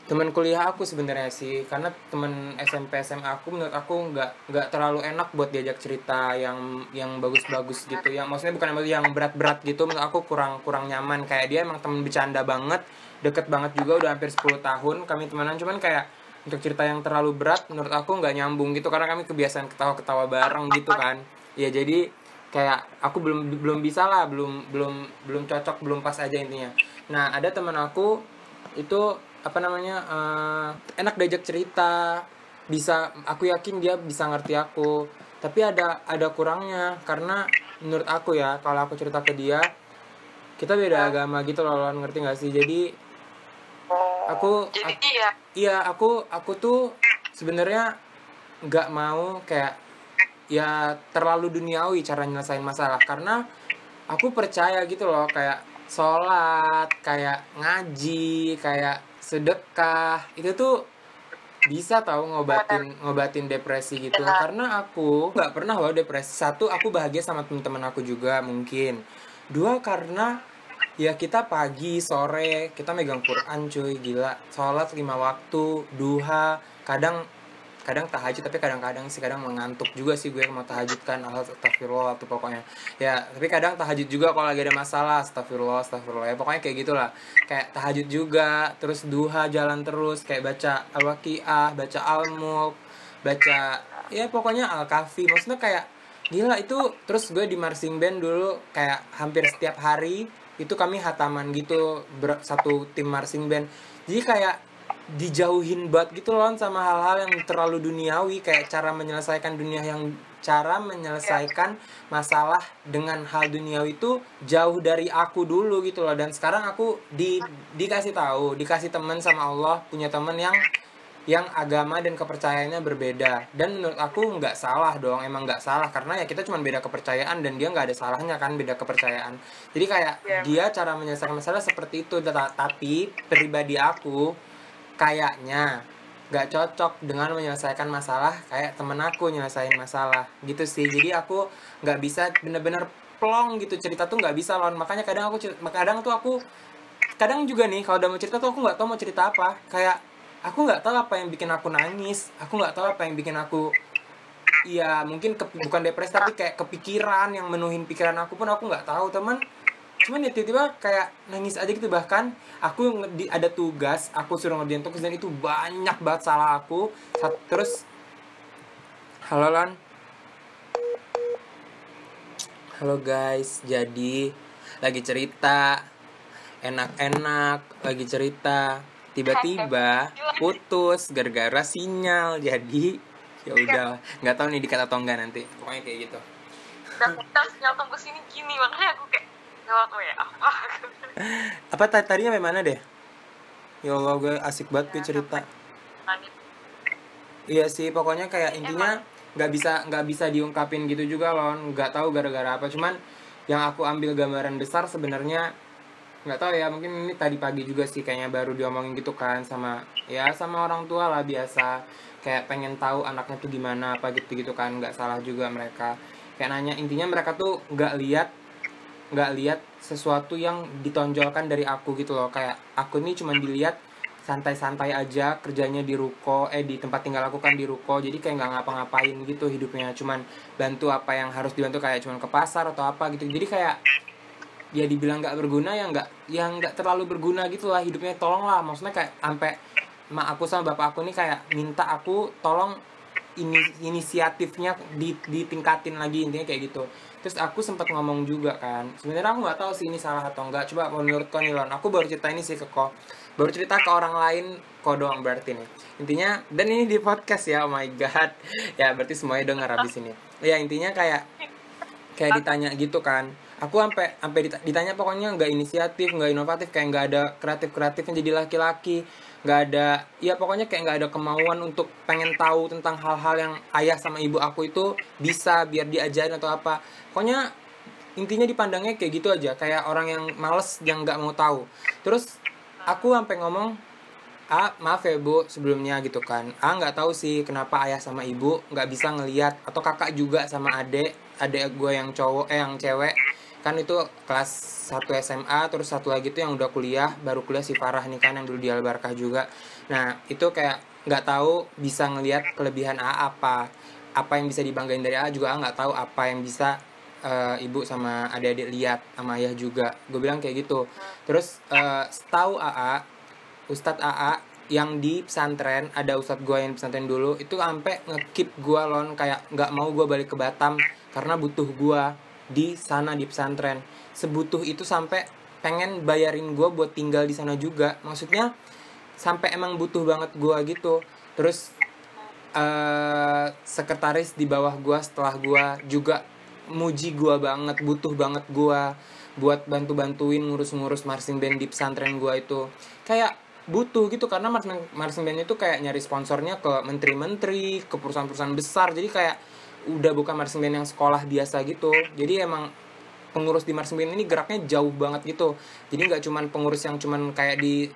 teman kuliah aku sebenarnya sih karena teman SMP SMA aku menurut aku nggak nggak terlalu enak buat diajak cerita yang yang bagus-bagus gitu. Yang maksudnya bukan yang berat-berat gitu menurut aku kurang kurang nyaman. Kayak dia emang teman bercanda banget deket banget juga udah hampir 10 tahun kami temenan. Cuman kayak untuk cerita yang terlalu berat menurut aku nggak nyambung gitu karena kami kebiasaan ketawa-ketawa bareng gitu kan. Ya jadi kayak aku belum belum bisa lah belum belum belum cocok belum pas aja intinya. Nah ada teman aku itu apa namanya eh, enak diajak cerita bisa aku yakin dia bisa ngerti aku. Tapi ada ada kurangnya karena menurut aku ya kalau aku cerita ke dia kita beda agama gitu loh Lon, ngerti nggak sih? Jadi aku jadi aku- iya. Iya, aku aku tuh sebenarnya nggak mau kayak ya terlalu duniawi cara nyelesain masalah. Karena aku percaya gitu loh kayak sholat, kayak ngaji, kayak sedekah itu tuh bisa tahu ngobatin ngobatin depresi gitu. Karena aku nggak pernah loh depresi. Satu aku bahagia sama teman-teman aku juga mungkin. Dua karena ya kita pagi sore kita megang Quran cuy gila. Sholat lima waktu duha kadang kadang tahajud tapi kadang-kadang sih kadang mengantuk juga sih gue mau tahajud kan astagfirullah tuh pokoknya. Ya tapi kadang tahajud juga kalau lagi ada masalah astagfirullah astagfirullah. Ya pokoknya kayak gitulah. Kayak tahajud juga terus duha jalan terus kayak baca al-waqiah baca al-mulk baca ya pokoknya al-kafi maksudnya kayak gila itu terus gue di marching band dulu kayak hampir setiap hari itu kami hataman gitu satu tim marching band. Jadi kayak dijauhin banget gitu loh sama hal-hal yang terlalu duniawi kayak cara menyelesaikan dunia yang cara menyelesaikan masalah dengan hal duniawi itu jauh dari aku dulu gitu loh. Dan sekarang aku di dikasih tahu dikasih teman sama Allah punya teman yang yang agama dan kepercayaannya berbeda. Dan menurut aku nggak salah dong emang nggak salah. Karena ya kita cuma beda kepercayaan dan dia nggak ada salahnya kan beda kepercayaan. Jadi kayak yeah. dia cara menyelesaikan masalah seperti itu. Tapi pribadi aku kayaknya nggak cocok dengan menyelesaikan masalah kayak temen aku nyelesain masalah gitu sih. Jadi aku nggak bisa bener-bener plong gitu cerita tuh nggak bisa loh makanya kadang aku kadang tuh aku kadang juga nih kalau udah mau cerita tuh aku nggak tahu mau cerita apa. Kayak aku nggak tahu apa yang bikin aku nangis aku nggak tahu apa yang bikin aku ya mungkin ke, bukan depresi tapi kayak kepikiran yang menuhin pikiran aku pun aku nggak tahu teman cuman ya tiba-tiba kayak nangis aja gitu. Bahkan aku di, ada tugas aku suruh ngerjain tugas dan itu banyak banget salah aku. Terus halo lan. Halo guys. Jadi lagi cerita. Enak-enak lagi cerita. Tiba-tiba putus gara-gara sinyal. Jadi ya udah. Nggak tahu nih dikat atau enggak nanti. Pokoknya kayak gitu. Dan kita sinyal tembus ini gini. Makanya aku kayak ya apa apa tadinya mana deh? Ya Allah gue asik banget gue cerita. iya sih pokoknya kayak intinya nggak bisa nggak bisa diungkapin gitu juga loh nggak tahu gara-gara apa. Cuman yang aku ambil gambaran besar sebenarnya nggak tahu ya mungkin ini tadi pagi juga sih kayaknya baru diomongin gitu kan sama ya sama orang tua lah biasa. Kayak pengen tahu anaknya tuh gimana apa gitu gitu kan nggak salah juga mereka. Kayak nanya intinya mereka tuh nggak lihat nggak lihat sesuatu yang ditonjolkan dari aku gitu loh. Kayak aku ini cuma dilihat santai-santai aja kerjanya di ruko eh di tempat tinggal aku kan di ruko jadi kayak nggak ngapa-ngapain gitu hidupnya. Cuman bantu apa yang harus dibantu kayak cuman ke pasar atau apa gitu. Jadi kayak ya dibilang nggak berguna ya nggak yang nggak terlalu berguna gitu lah hidupnya. Tolong lah maksudnya kayak sampai mak aku sama bapak aku nih kayak minta aku tolong ini inisiatifnya di ditingkatin lagi intinya kayak gitu. Terus aku sempat ngomong juga kan sebenarnya aku nggak tahu sih ini salah atau enggak coba menurut kau Nilon aku baru cerita ini sih ke kau. Baru cerita ke orang lain kau doang berarti nih. Intinya dan ini di podcast ya oh my god. Ya berarti semuanya dengar habis ini ya intinya kayak kayak ditanya gitu kan. Aku sampai sampai ditanya pokoknya nggak inisiatif nggak inovatif kayak nggak ada kreatif kreatifnya jadi laki-laki nggak ada ya pokoknya kayak nggak ada kemauan untuk pengen tahu tentang hal-hal yang ayah sama ibu aku itu bisa biar diajarin atau apa. Pokoknya intinya dipandangnya kayak gitu aja kayak orang yang males yang nggak mau tahu. Terus aku sampai ngomong ah maaf ya bu sebelumnya gitu kan. Ah nggak tahu sih kenapa ayah sama ibu nggak bisa ngelihat atau kakak juga sama adek adek gue yang cowok eh yang cewek kan itu kelas 1 SMA terus satu lagi tuh yang udah kuliah baru kuliah si Farah nih kan yang dulu di Albarkah juga. Nah itu kayak nggak tahu bisa ngelihat kelebihan A apa. Apa yang bisa dibanggain dari A juga nggak tahu apa yang bisa uh, ibu sama adik-adik lihat sama ayah juga. Gue bilang kayak gitu. Terus uh, tahu AA Ustadz AA yang di pesantren ada ustadz gue yang pesantren dulu itu sampai ngekip gue lon. Kayak nggak mau gue balik ke Batam karena butuh gue di sana di pesantren. Sebutuh itu sampai pengen bayarin gue buat tinggal di sana juga. Maksudnya sampai emang butuh banget gue gitu. Terus uh, sekretaris di bawah gue setelah gue juga muji gue banget butuh banget gue buat bantu bantuin ngurus ngurus marching band di pesantren gue itu. Kayak butuh gitu karena marching band itu kayak nyari sponsornya ke menteri-menteri ke perusahaan-perusahaan besar. Jadi kayak udah bukan marching band yang sekolah biasa gitu. Jadi emang pengurus di marching band ini geraknya jauh banget gitu. Jadi nggak cuman pengurus yang cuman kayak di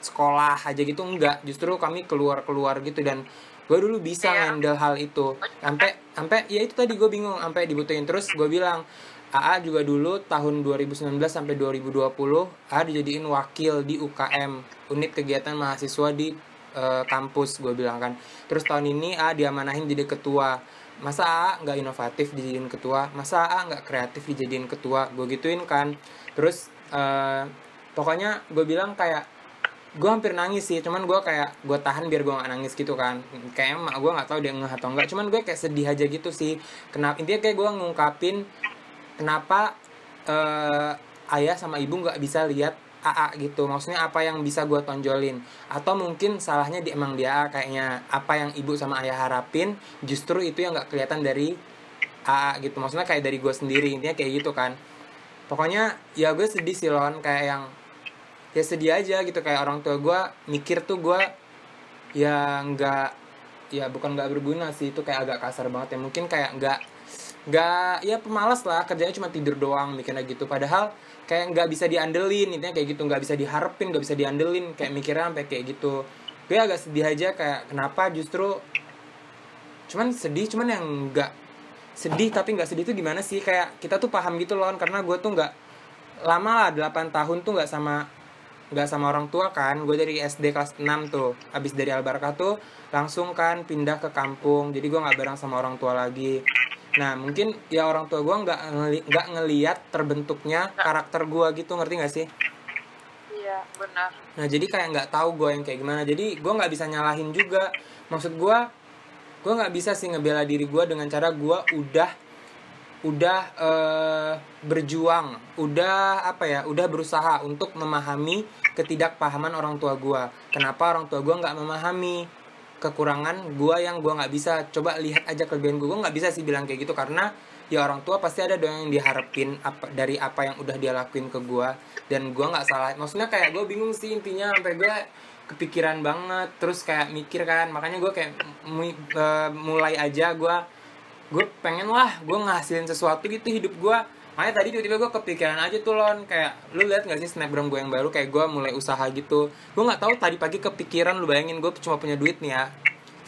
sekolah aja gitu enggak justru kami keluar keluar gitu dan gue dulu bisa yeah. handle hal itu. Sampai sampai ya itu tadi gue bingung sampai dibutuhin. Terus gue bilang AA juga dulu tahun 2019 sampai 2020 AA dijadiin wakil di UKM unit kegiatan mahasiswa di eh, kampus gue bilang kan. Terus tahun ini A diamanahin jadi ketua masa A nggak inovatif dijadiin ketua? Masa A nggak kreatif dijadiin ketua? Gue gituin kan. Terus eh, pokoknya gue bilang kayak gue hampir nangis sih. Cuman gue kayak gue tahan biar gue gak nangis gitu kan. Kayak emak gue nggak tahu dia ngeh atau enggak cuman gue kayak sedih aja gitu sih. Kenapa intinya kayak gue ngungkapin kenapa eh, ayah sama ibu nggak bisa lihat AA gitu. Maksudnya apa yang bisa gue tonjolin? Atau mungkin salahnya di emang dia kayaknya apa yang ibu sama ayah harapin justru itu yang nggak kelihatan dari AA gitu. Maksudnya kayak dari gue sendiri intinya kayak gitu kan. Pokoknya ya gue sedih sih lon. Kayak yang ya sedih aja gitu. Kayak orang tua gue mikir tuh gue ya nggak ya bukan nggak berguna sih. Itu kayak agak kasar banget ya. Mungkin kayak nggak nggak ya pemalas lah. Kerjanya cuma tidur doang mikirnya gitu. Padahal kayak nggak bisa diandelin intinya kayak gitu. Nggak bisa diharapin nggak bisa diandelin. Kayak mikirnya sampai kayak gitu. Gue agak sedih aja kayak kenapa justru cuman sedih cuman yang nggak sedih tapi nggak sedih itu gimana sih? Kayak kita tuh paham gitu loh karena gue tuh nggak lama lah 8 tahun tuh nggak sama nggak sama orang tua kan. Gue dari SD kelas 6 tuh. Abis dari Albarkah tuh langsung kan pindah ke kampung. Jadi gue nggak bareng sama orang tua lagi nah mungkin ya orang tua gue nggak ngeli- nggak ngeliat terbentuknya karakter gue gitu ngerti nggak sih iya benar Nah jadi kayak nggak tahu gue yang kayak gimana. Jadi gue nggak bisa nyalahin juga. Maksud gue, gue nggak bisa sih ngebela diri gue dengan cara gue udah udah eh, berjuang, udah apa ya, udah berusaha untuk memahami ketidakpahaman orang tua gue. Kenapa orang tua gue nggak memahami kekurangan gue yang gue nggak bisa. Coba lihat aja kelebihan gue. Gue nggak bisa sih bilang kayak gitu karena ya orang tua pasti ada dong yang diharapin apa dari apa yang udah dia lakuin ke gue dan gue nggak salah. Maksudnya kayak gue bingung sih intinya. Sampai gue kepikiran banget. Terus kayak mikir kan. Makanya gue kayak eh, mulai aja gue gue pengen lah gue ngasilin sesuatu gitu hidup gue makanya tadi tiba-tiba gue kepikiran aja tuh lon. Kayak lu lihat gak sih snapgram gue yang baru? Kayak gue mulai usaha gitu. Gue nggak tahu tadi pagi kepikiran lu bayangin gue cuma punya duit nih ya.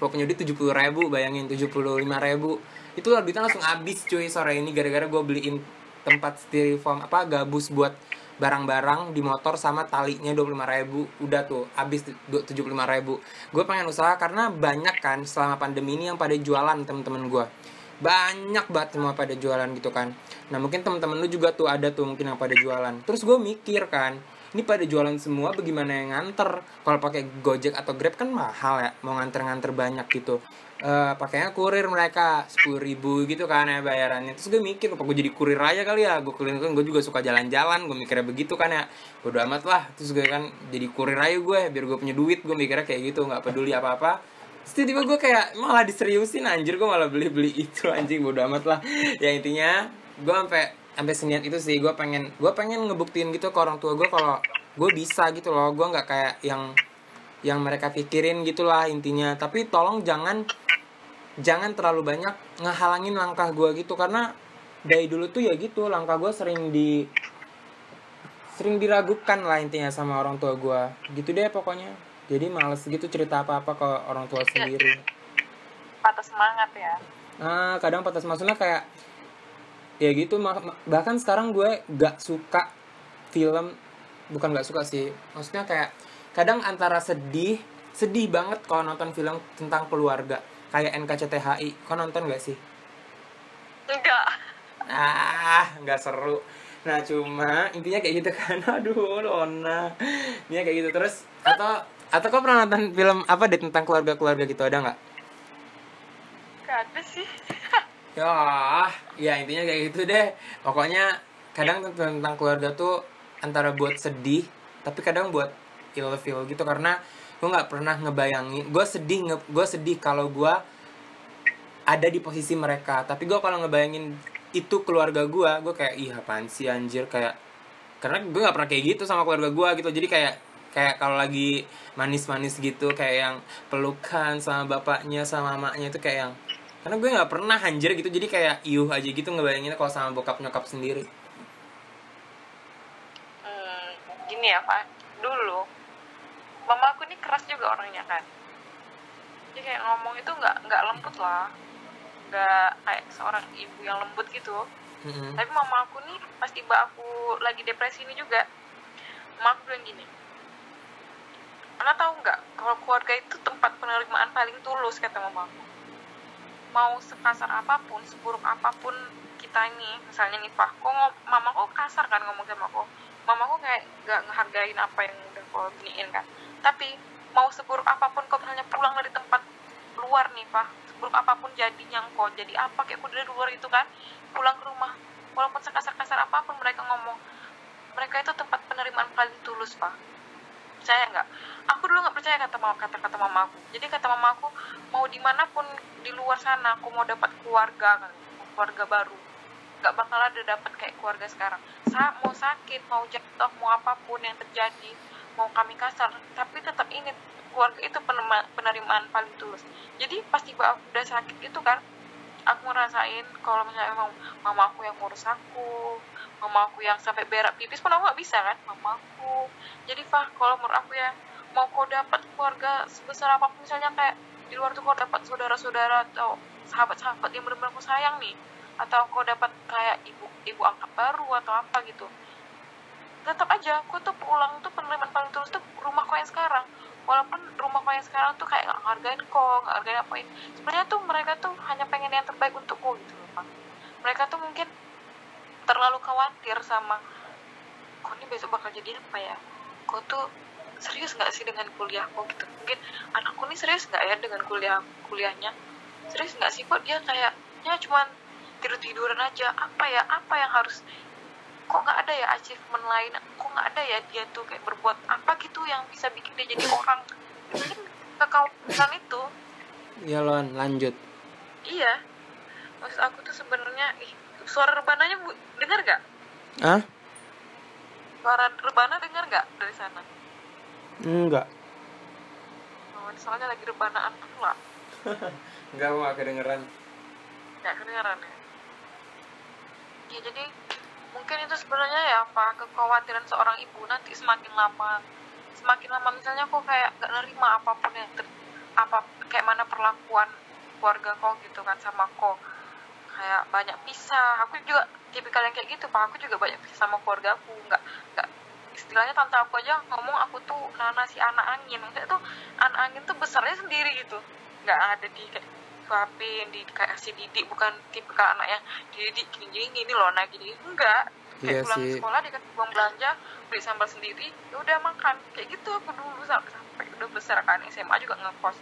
Cuma punya duit tujuh puluh ribu bayangin tujuh puluh lima ribu. Itu lah duitnya langsung habis cuy sore ini. Gara-gara gue beliin tempat styrofoam apa gabus buat barang-barang di motor sama talinya 25.000 ribu. Udah tuh habis 75.000 ribu. Gue pengen usaha karena banyak kan selama pandemi ini yang pada jualan temen-temen gue banyak banget semua pada jualan gitu kan nah mungkin temen-temen lu juga tuh ada tuh mungkin yang pada jualan. Terus gue mikir kan ini pada jualan semua bagaimana yang nganter? Kalau pakai gojek atau grab kan mahal ya mau nganter-nganter banyak gitu. Eh pakainya kurir mereka sepuluh ribu gitu kan ya bayarannya. Terus gue mikir apa gue jadi kurir aja kali ya? Gue kurir kan gue juga suka jalan-jalan gue mikirnya begitu kan ya. Bodo amat lah. Terus gue kan jadi kurir aja gue biar gue punya duit. Gue mikirnya kayak gitu nggak peduli apa-apa. Terus tiba-tiba gue kayak malah diseriusin anjir. Gue malah beli-beli itu anjing. Bodo amat lah. Ya intinya gue sampai sampai seniat itu sih gue pengen gue pengen ngebuktiin gitu ke orang tua gue kalau gue bisa gitu loh. Gue nggak kayak yang yang mereka pikirin gitulah intinya. Tapi tolong jangan jangan terlalu banyak ngehalangin langkah gue gitu. Karena dari dulu tuh ya gitu langkah gue sering di sering diragukan lah intinya sama orang tua gue gitu deh pokoknya. Jadi males gitu cerita apa apa ke orang tua sendiri. Patah semangat ya. Ah kadang patah maksudnya kayak ya gitu bahkan sekarang gue gak suka film bukan gak suka sih maksudnya kayak kadang antara sedih sedih banget kalau nonton film tentang keluarga kayak NKCTHI kau nonton gak sih? Enggak. Ah nggak seru. Nah cuma intinya kayak gitu kan. Aduh Lona intinya kayak gitu. Terus atau atau kau pernah nonton film apa deh tentang keluarga keluarga gitu ada nggak enggak ada sih ya ya intinya kayak gitu deh. Pokoknya kadang tentang keluarga tuh antara buat sedih tapi kadang buat ilfeel gitu. Karena gue nggak pernah ngebayangin gue sedih nge gue sedih kalau gue ada di posisi mereka. Tapi gue kalau ngebayangin itu keluarga gue gue kayak ih apaan sih anjir? Kayak karena gue nggak pernah kayak gitu sama keluarga gue gitu. Jadi kayak kayak kalau lagi manis-manis gitu kayak yang pelukan sama bapaknya sama mamanya itu kayak yang karena gue nggak pernah anjir gitu. Jadi kayak iuh aja gitu ngebayanginnya kalau sama bokap nyokap sendiri. Hmm, gini ya pak. Dulu mama aku ini keras juga orangnya kan. Jadi kayak ngomong itu nggak nggak lembut lah. Nggak kayak seorang ibu yang lembut gitu. Mm-mm. tapi mama aku nih pas tiba aku lagi depresi ini juga mama aku bilang gini karena tahu nggak kalau keluarga itu tempat penerimaan paling tulus kata mamaku mau sekasar apa pun seburuk apa pun kita ini. Misalnya nih pak kok ngom- mamaku kasar kan ngomong sama aku. Mamaku kayak nggak ngehargain apa yang udah kau iniin kan. Tapi mau seburuk apa pun kau misalnya pulang dari tempat luar nih pak seburuk apa pun jadinya kau jadi apa kayak aku dari luar itu kan pulang ke rumah walaupun sekasar-kasar apa pun mereka ngomong mereka itu tempat penerimaan paling tulus pak percaya nggak? Aku dulu nggak percaya kata mama kata kata mamaku jadi kata mamaku mau di mana pun di luar sana aku mau dapat keluarga kan keluarga baru. Nggak bakal ada dapat kayak keluarga sekarang. Sa mau sakit mau jatuh mau apa pun yang terjadi mau kami kasar tapi tetap ini keluarga itu penerima- penerimaan paling tulus. Jadi pasti aku udah sakit itu kan aku ngerasain kalau misalnya emang mamaku yang ngurus aku mamaku yang sampai berak pipis pun aku nggak bisa kan? Mamaku jadi Fah kalau menurut aku ya mau kau dapat keluarga sebesar apa pun misalnya kayak di luar tuh kau dapat saudara-saudara atau sahabat-sahabat yang benar-benar kau sayang nih atau kau dapat kayak ibu ibu angkat baru atau apa gitu tetap aja kau tuh pulang tuh penerimaan paling tulus tuh rumah kau yang sekarang. Walaupun rumah kau yang sekarang tuh kayak nggak hargain kau nggak hargain apa sebenarnya tuh mereka tuh hanya pengen yang terbaik untukku gitu loh mereka tuh mungkin terlalu khawatir sama kok ini besok bakal jadi apa ya? Kok tuh serius nggak sih dengan kuliahku gitu? Mungkin anakku ini serius nggak ya dengan kuliah kuliahnya? Serius nggak sih kok dia kayaknya cuman tidur tiduran aja? Apa ya? Apa yang harus kok nggak ada ya achievement lain? Kok nggak ada ya dia tuh kayak berbuat apa gitu yang bisa bikin dia jadi orang? Mungkin kekhawatiran itu. Ya lon lanjut. Iya. Maksud aku tuh sebenarnya ih, suara rebananya bu dengar nggak? Ah suara rebana dengar nggak dari sana? Enggak oh, soalnya lagi rebanaan pula. Enggak aku nggak kedengeran. Nggak kedengaran ya? Ya jadi mungkin itu sebenarnya ya apa kekhawatiran seorang ibu nanti semakin lama semakin lama misalnya kok kayak gak nerima apa pun yang ter, apa kayak mana perlakuan keluarga kau gitu kan sama kau kayak banyak pisah. Aku juga tipikal yang kayak gitu pak. Aku juga banyak pisah sama keluarga aku. Nggak nggak istilahnya tante aku aja ngomong aku tuh Nana si anak angin. Maksudnya tuh anak angin tuh besarnya sendiri gitu. Nggak ada di kayak suapin di kasih didik bukan tipikal anak yang dididik gini gini gini loh nah gini. Enggak kayak Iya pulang sih. sekolah dikasih uang belanja beli sambal sendiri ya udah makan. Kayak gitu aku dulu sam- sampai udah besar kan SMA juga ngekos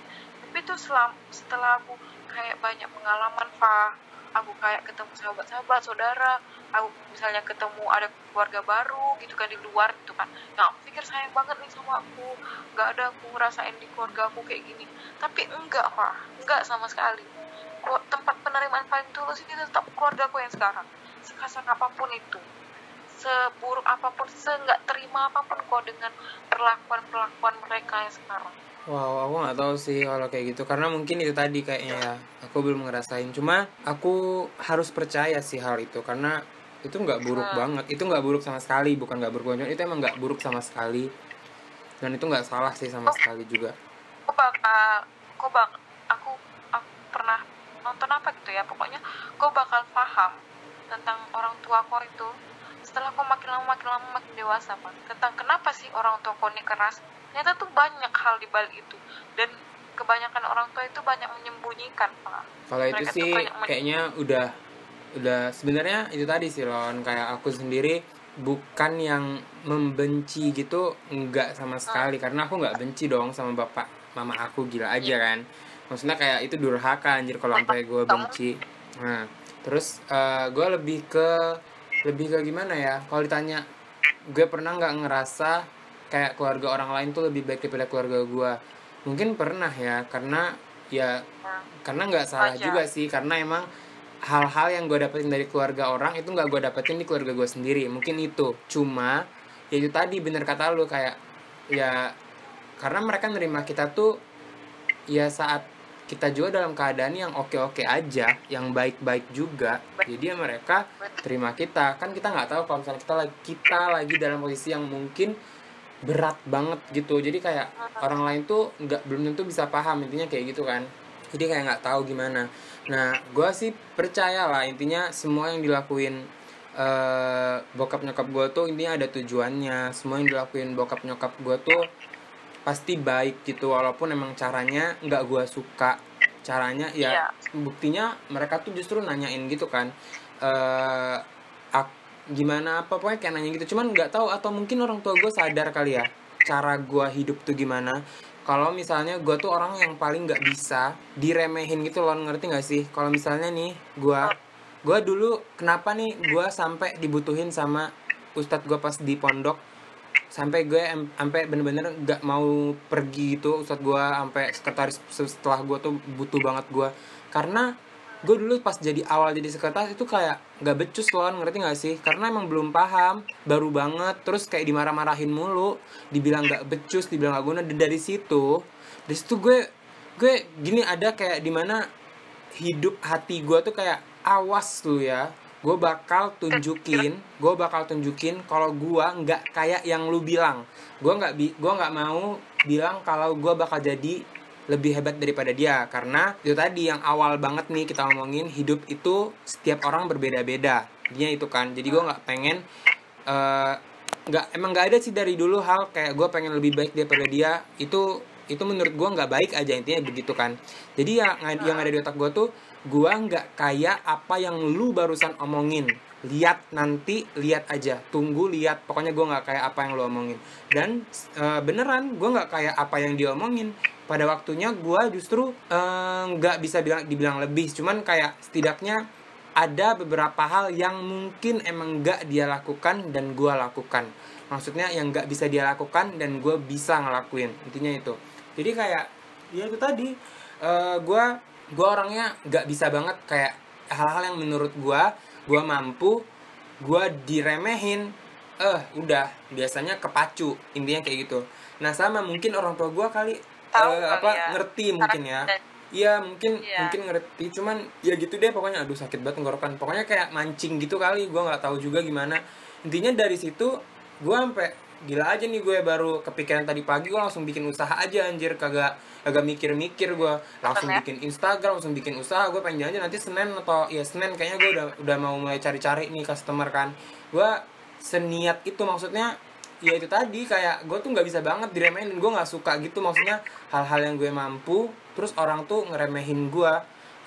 tapi tuh selam, setelah aku kayak banyak pengalaman Fa aku kayak ketemu sahabat-sahabat saudara aku misalnya ketemu ada keluarga baru gitu kan di luar gitu kan. Nah aku pikir sayang banget nih sama aku nggak ada aku ngerasain di keluarga aku kayak gini. Tapi enggak Fa enggak sama sekali. Kok tempat penerimaan paling tulus ini tetap keluarga aku yang sekarang. Sekasar apa pun itu seburuk apa pun seenggak terima apa pun kok dengan perlakuan perlakuan mereka yang sekarang Wow, aku nggak tahu sih kalau kayak gitu karena mungkin itu tadi kayaknya ya aku belum ngerasain. Cuma aku harus percaya sih hal itu karena itu nggak buruk Hmm. banget. Itu nggak buruk sama sekali, bukan nggak banget. Itu emang nggak buruk sama sekali. Dan itu nggak salah sih sama sekali juga. aku bakal aku bak aku aku pernah nonton apa gitu ya pokoknya kau bakal paham tentang orang tua kau itu setelah kau makin lama makin lama makin dewasa Pak. tentang kenapa sih orang tua kau ini keras ternyata tuh banyak hal di balik itu. Dan kebanyakan orang tua itu banyak menyembunyikan pak. Kalau itu sih kayaknya udah udah sebenarnya itu tadi sih Lon kayak aku sendiri bukan yang membenci gitu enggak sama sekali. Karena aku nggak benci dong sama bapak mama aku gila aja kan. Maksudnya kayak itu durhaka anjir kalau sampai gue benci. Nah terus gue lebih ke lebih ke gimana ya? Kalau ditanya gue pernah nggak ngerasa kayak keluarga orang lain tuh lebih baik daripada keluarga gue mungkin pernah ya karena ya Nah, karena nggak salah Wajar. juga sih karena emang hal-hal yang gue dapetin dari keluarga orang itu nggak gue dapetin di keluarga gue sendiri. Mungkin itu. Cuma ya itu tadi bener kata lu kayak ya karena mereka nerima kita tuh ya saat kita juga dalam keadaan yang oke-oke aja yang baik-baik juga jadi ya mereka terima kita. Kan kita nggak tahu kalau misalnya kita lagi kita lagi dalam posisi yang mungkin berat banget gitu. Jadi kayak orang lain tuh nggak belum tentu bisa paham intinya kayak gitu kan. Jadi kayak nggak tahu gimana. Nah gue sih percaya lah intinya semua yang dilakuin eh bokap nyokap gue tuh intinya ada tujuannya. Semua yang dilakuin bokap nyokap gue tuh pasti baik gitu walaupun emang caranya nggak gue suka. Caranya ya Iya. buktinya mereka tuh justru nanyain gitu kan ak- gimana apa pokoknya kayak nanya gitu. Cuman nggak tahu atau mungkin orang tua gue sadar kali ya cara gue hidup tuh gimana. Kalau misalnya gue tuh orang yang paling nggak bisa diremehin gitu loh ngerti nggak sih? Kalau misalnya nih gue gue dulu kenapa nih gue sampai dibutuhin sama ustadz gue pas di pondok? Sampai gue sampai bener-bener nggak mau pergi gitu ustadz gue sampai sekretaris setelah gue tuh butuh banget gue karena gue dulu pas jadi awal jadi sekretaris itu kayak nggak becus loh ngerti nggak sih? Karena emang belum paham baru banget terus kayak dimarah-marahin mulu dibilang nggak becus dibilang nggak guna. Dari situ dari situ gue gue gini ada kayak di mana hidup hati gue tuh kayak awas lu ya. Gue bakal tunjukin gue bakal tunjukin kalau gue nggak kayak yang lu bilang. Gue nggak bi gue nggak mau bilang kalau gue bakal jadi lebih hebat daripada dia. Karena itu tadi yang awal banget nih kita ngomongin hidup itu setiap orang berbeda-beda. Dia itu kan. Jadi gue nggak pengen eh, nggak emang nggak ada sih dari dulu hal kayak gue pengen lebih baik daripada dia. Itu itu menurut gue nggak baik aja intinya begitu kan. Jadi yang yang ada di otak gue tuh gue nggak kayak apa yang lu barusan omongin. Lihat nanti lihat aja. Tunggu lihat. Pokoknya gue nggak kayak apa yang lu omongin. Dan eh, beneran gue nggak kayak apa yang dia omongin pada waktunya gue justru eh, nggak bisa bilang dibilang lebih. Cuman kayak setidaknya ada beberapa hal yang mungkin emang nggak dia lakukan dan gue lakukan. Maksudnya yang nggak bisa dia lakukan dan gue bisa ngelakuin. Intinya itu. Jadi kayak ya itu tadi eh gue gue orangnya nggak bisa banget. Kayak hal-hal yang menurut gue gue mampu gue diremehin eh udah. Biasanya kepacu. Intinya kayak gitu. Nah sama mungkin orang tua gue kali Tahu kali apa ya. ngerti mungkin ya. Iya mungkin Iya. mungkin ngerti. Cuman ya gitu deh pokoknya. Aduh sakit banget tenggorokan. Pokoknya kayak mancing gitu kali. Gue nggak tahu juga gimana. Intinya dari situ gue sampai gila aja nih gue baru kepikiran tadi pagi gue langsung bikin usaha aja anjir. Kagak kagak mikir-mikir gue langsung ya? bikin Instagram langsung bikin usaha. Gue pengen jalan nanti Senin atau ya Senin kayaknya gue udah udah mau mulai cari-cari nih customer kan. Gue seniat itu maksudnya ya itu tadi kayak gue tuh nggak bisa banget diremehin gue nggak suka gitu. Maksudnya hal-hal yang gue mampu terus orang tuh ngeremehin gue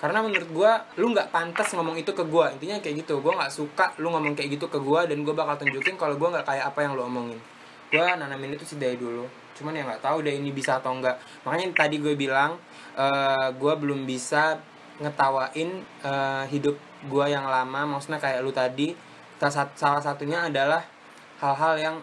karena menurut gue lu nggak pantas ngomong itu ke gue intinya kayak gitu gue nggak suka lu ngomong kayak gitu ke gue dan gue bakal tunjukin kalau gue nggak kayak apa yang lu omongin. Gue nanamin itu sih dari dulu. Cuman ya nggak tahu deh ini bisa atau enggak makanya tadi gue bilang eh gue belum bisa ngetawain eh, hidup gue yang lama. Maksudnya kayak lu tadi salah satunya adalah hal-hal yang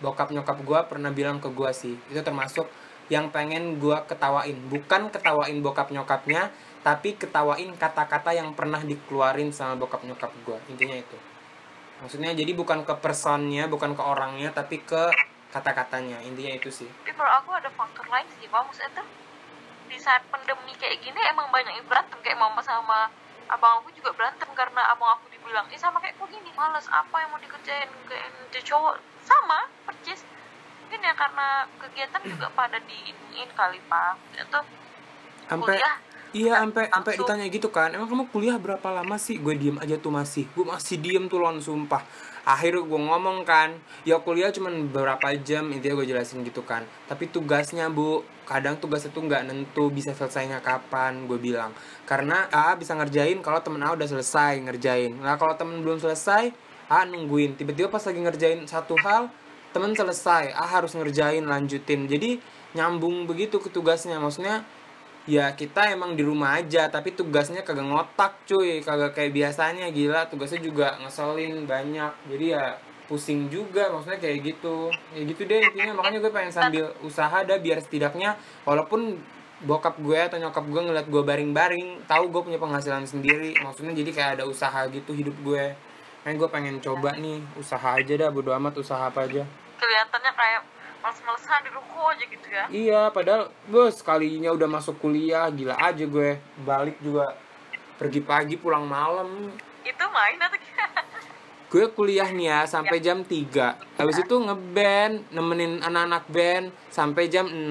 bokap nyokap gue pernah bilang ke gue sih itu termasuk yang pengen gue ketawain. Bukan ketawain bokap nyokapnya tapi ketawain kata-kata yang pernah dikeluarin sama bokap nyokap gue intinya itu. Maksudnya jadi bukan ke personnya bukan ke orangnya tapi ke kata-katanya. Intinya itu sih. Tapi menurut aku ada faktor lain sih pak. Maksudnya di saat pandemi kayak gini emang banyak yang berantem. Kayak mama sama abang aku juga berantem karena abang aku dibilang eh sama kayak kok gini males apa yang mau dikerjain kayak cowok sama percis. Mungkin ya karena kegiatan juga pada diinin kali pak. Itu sampai kuliah iya sampai sampai ditanya gitu kan emang kamu kuliah berapa lama sih? Gue diem aja tuh masih gue masih diem tuh lon sumpah. Akhirnya gue ngomong kan ya kuliah cuman beberapa jam intinya gue jelasin gitu kan. Tapi tugasnya bu kadang tugasnya tuh nggak nentu bisa selesainya kapan gue bilang. Karena A bisa ngerjain kalau temen A udah selesai ngerjain. Nah kalau temen belum selesai A nungguin. Tiba-tiba pas lagi ngerjain satu hal temen selesai. A harus ngerjain lanjutin. Jadi nyambung begitu ke tugasnya. Maksudnya ya kita emang di rumah aja tapi tugasnya kagak ngotak cuy. Kagak kayak biasanya. Gila tugasnya juga ngeselin banyak. Jadi ya pusing juga. Maksudnya kayak gitu. Ya gitu deh intinya. Makanya gue pengen sambil usaha dah biar setidaknya walaupun bokap gue atau nyokap gue ngeliat gue baring-baring tahu gue punya penghasilan sendiri. Maksudnya jadi kayak ada usaha gitu hidup gue Makanya gue pengen coba nih usaha aja dah bodo amat usaha apa aja kelihatannya kayak males-malesan di ruko aja gitu ya Iya, padahal bos kalinya udah masuk kuliah, gila aja gue. Balik juga pergi pagi pulang malam. itu main atau gimana Gue kuliah nih ya sampai jam 3. Habis itu ngeband, nemenin anak-anak band sampai jam 6.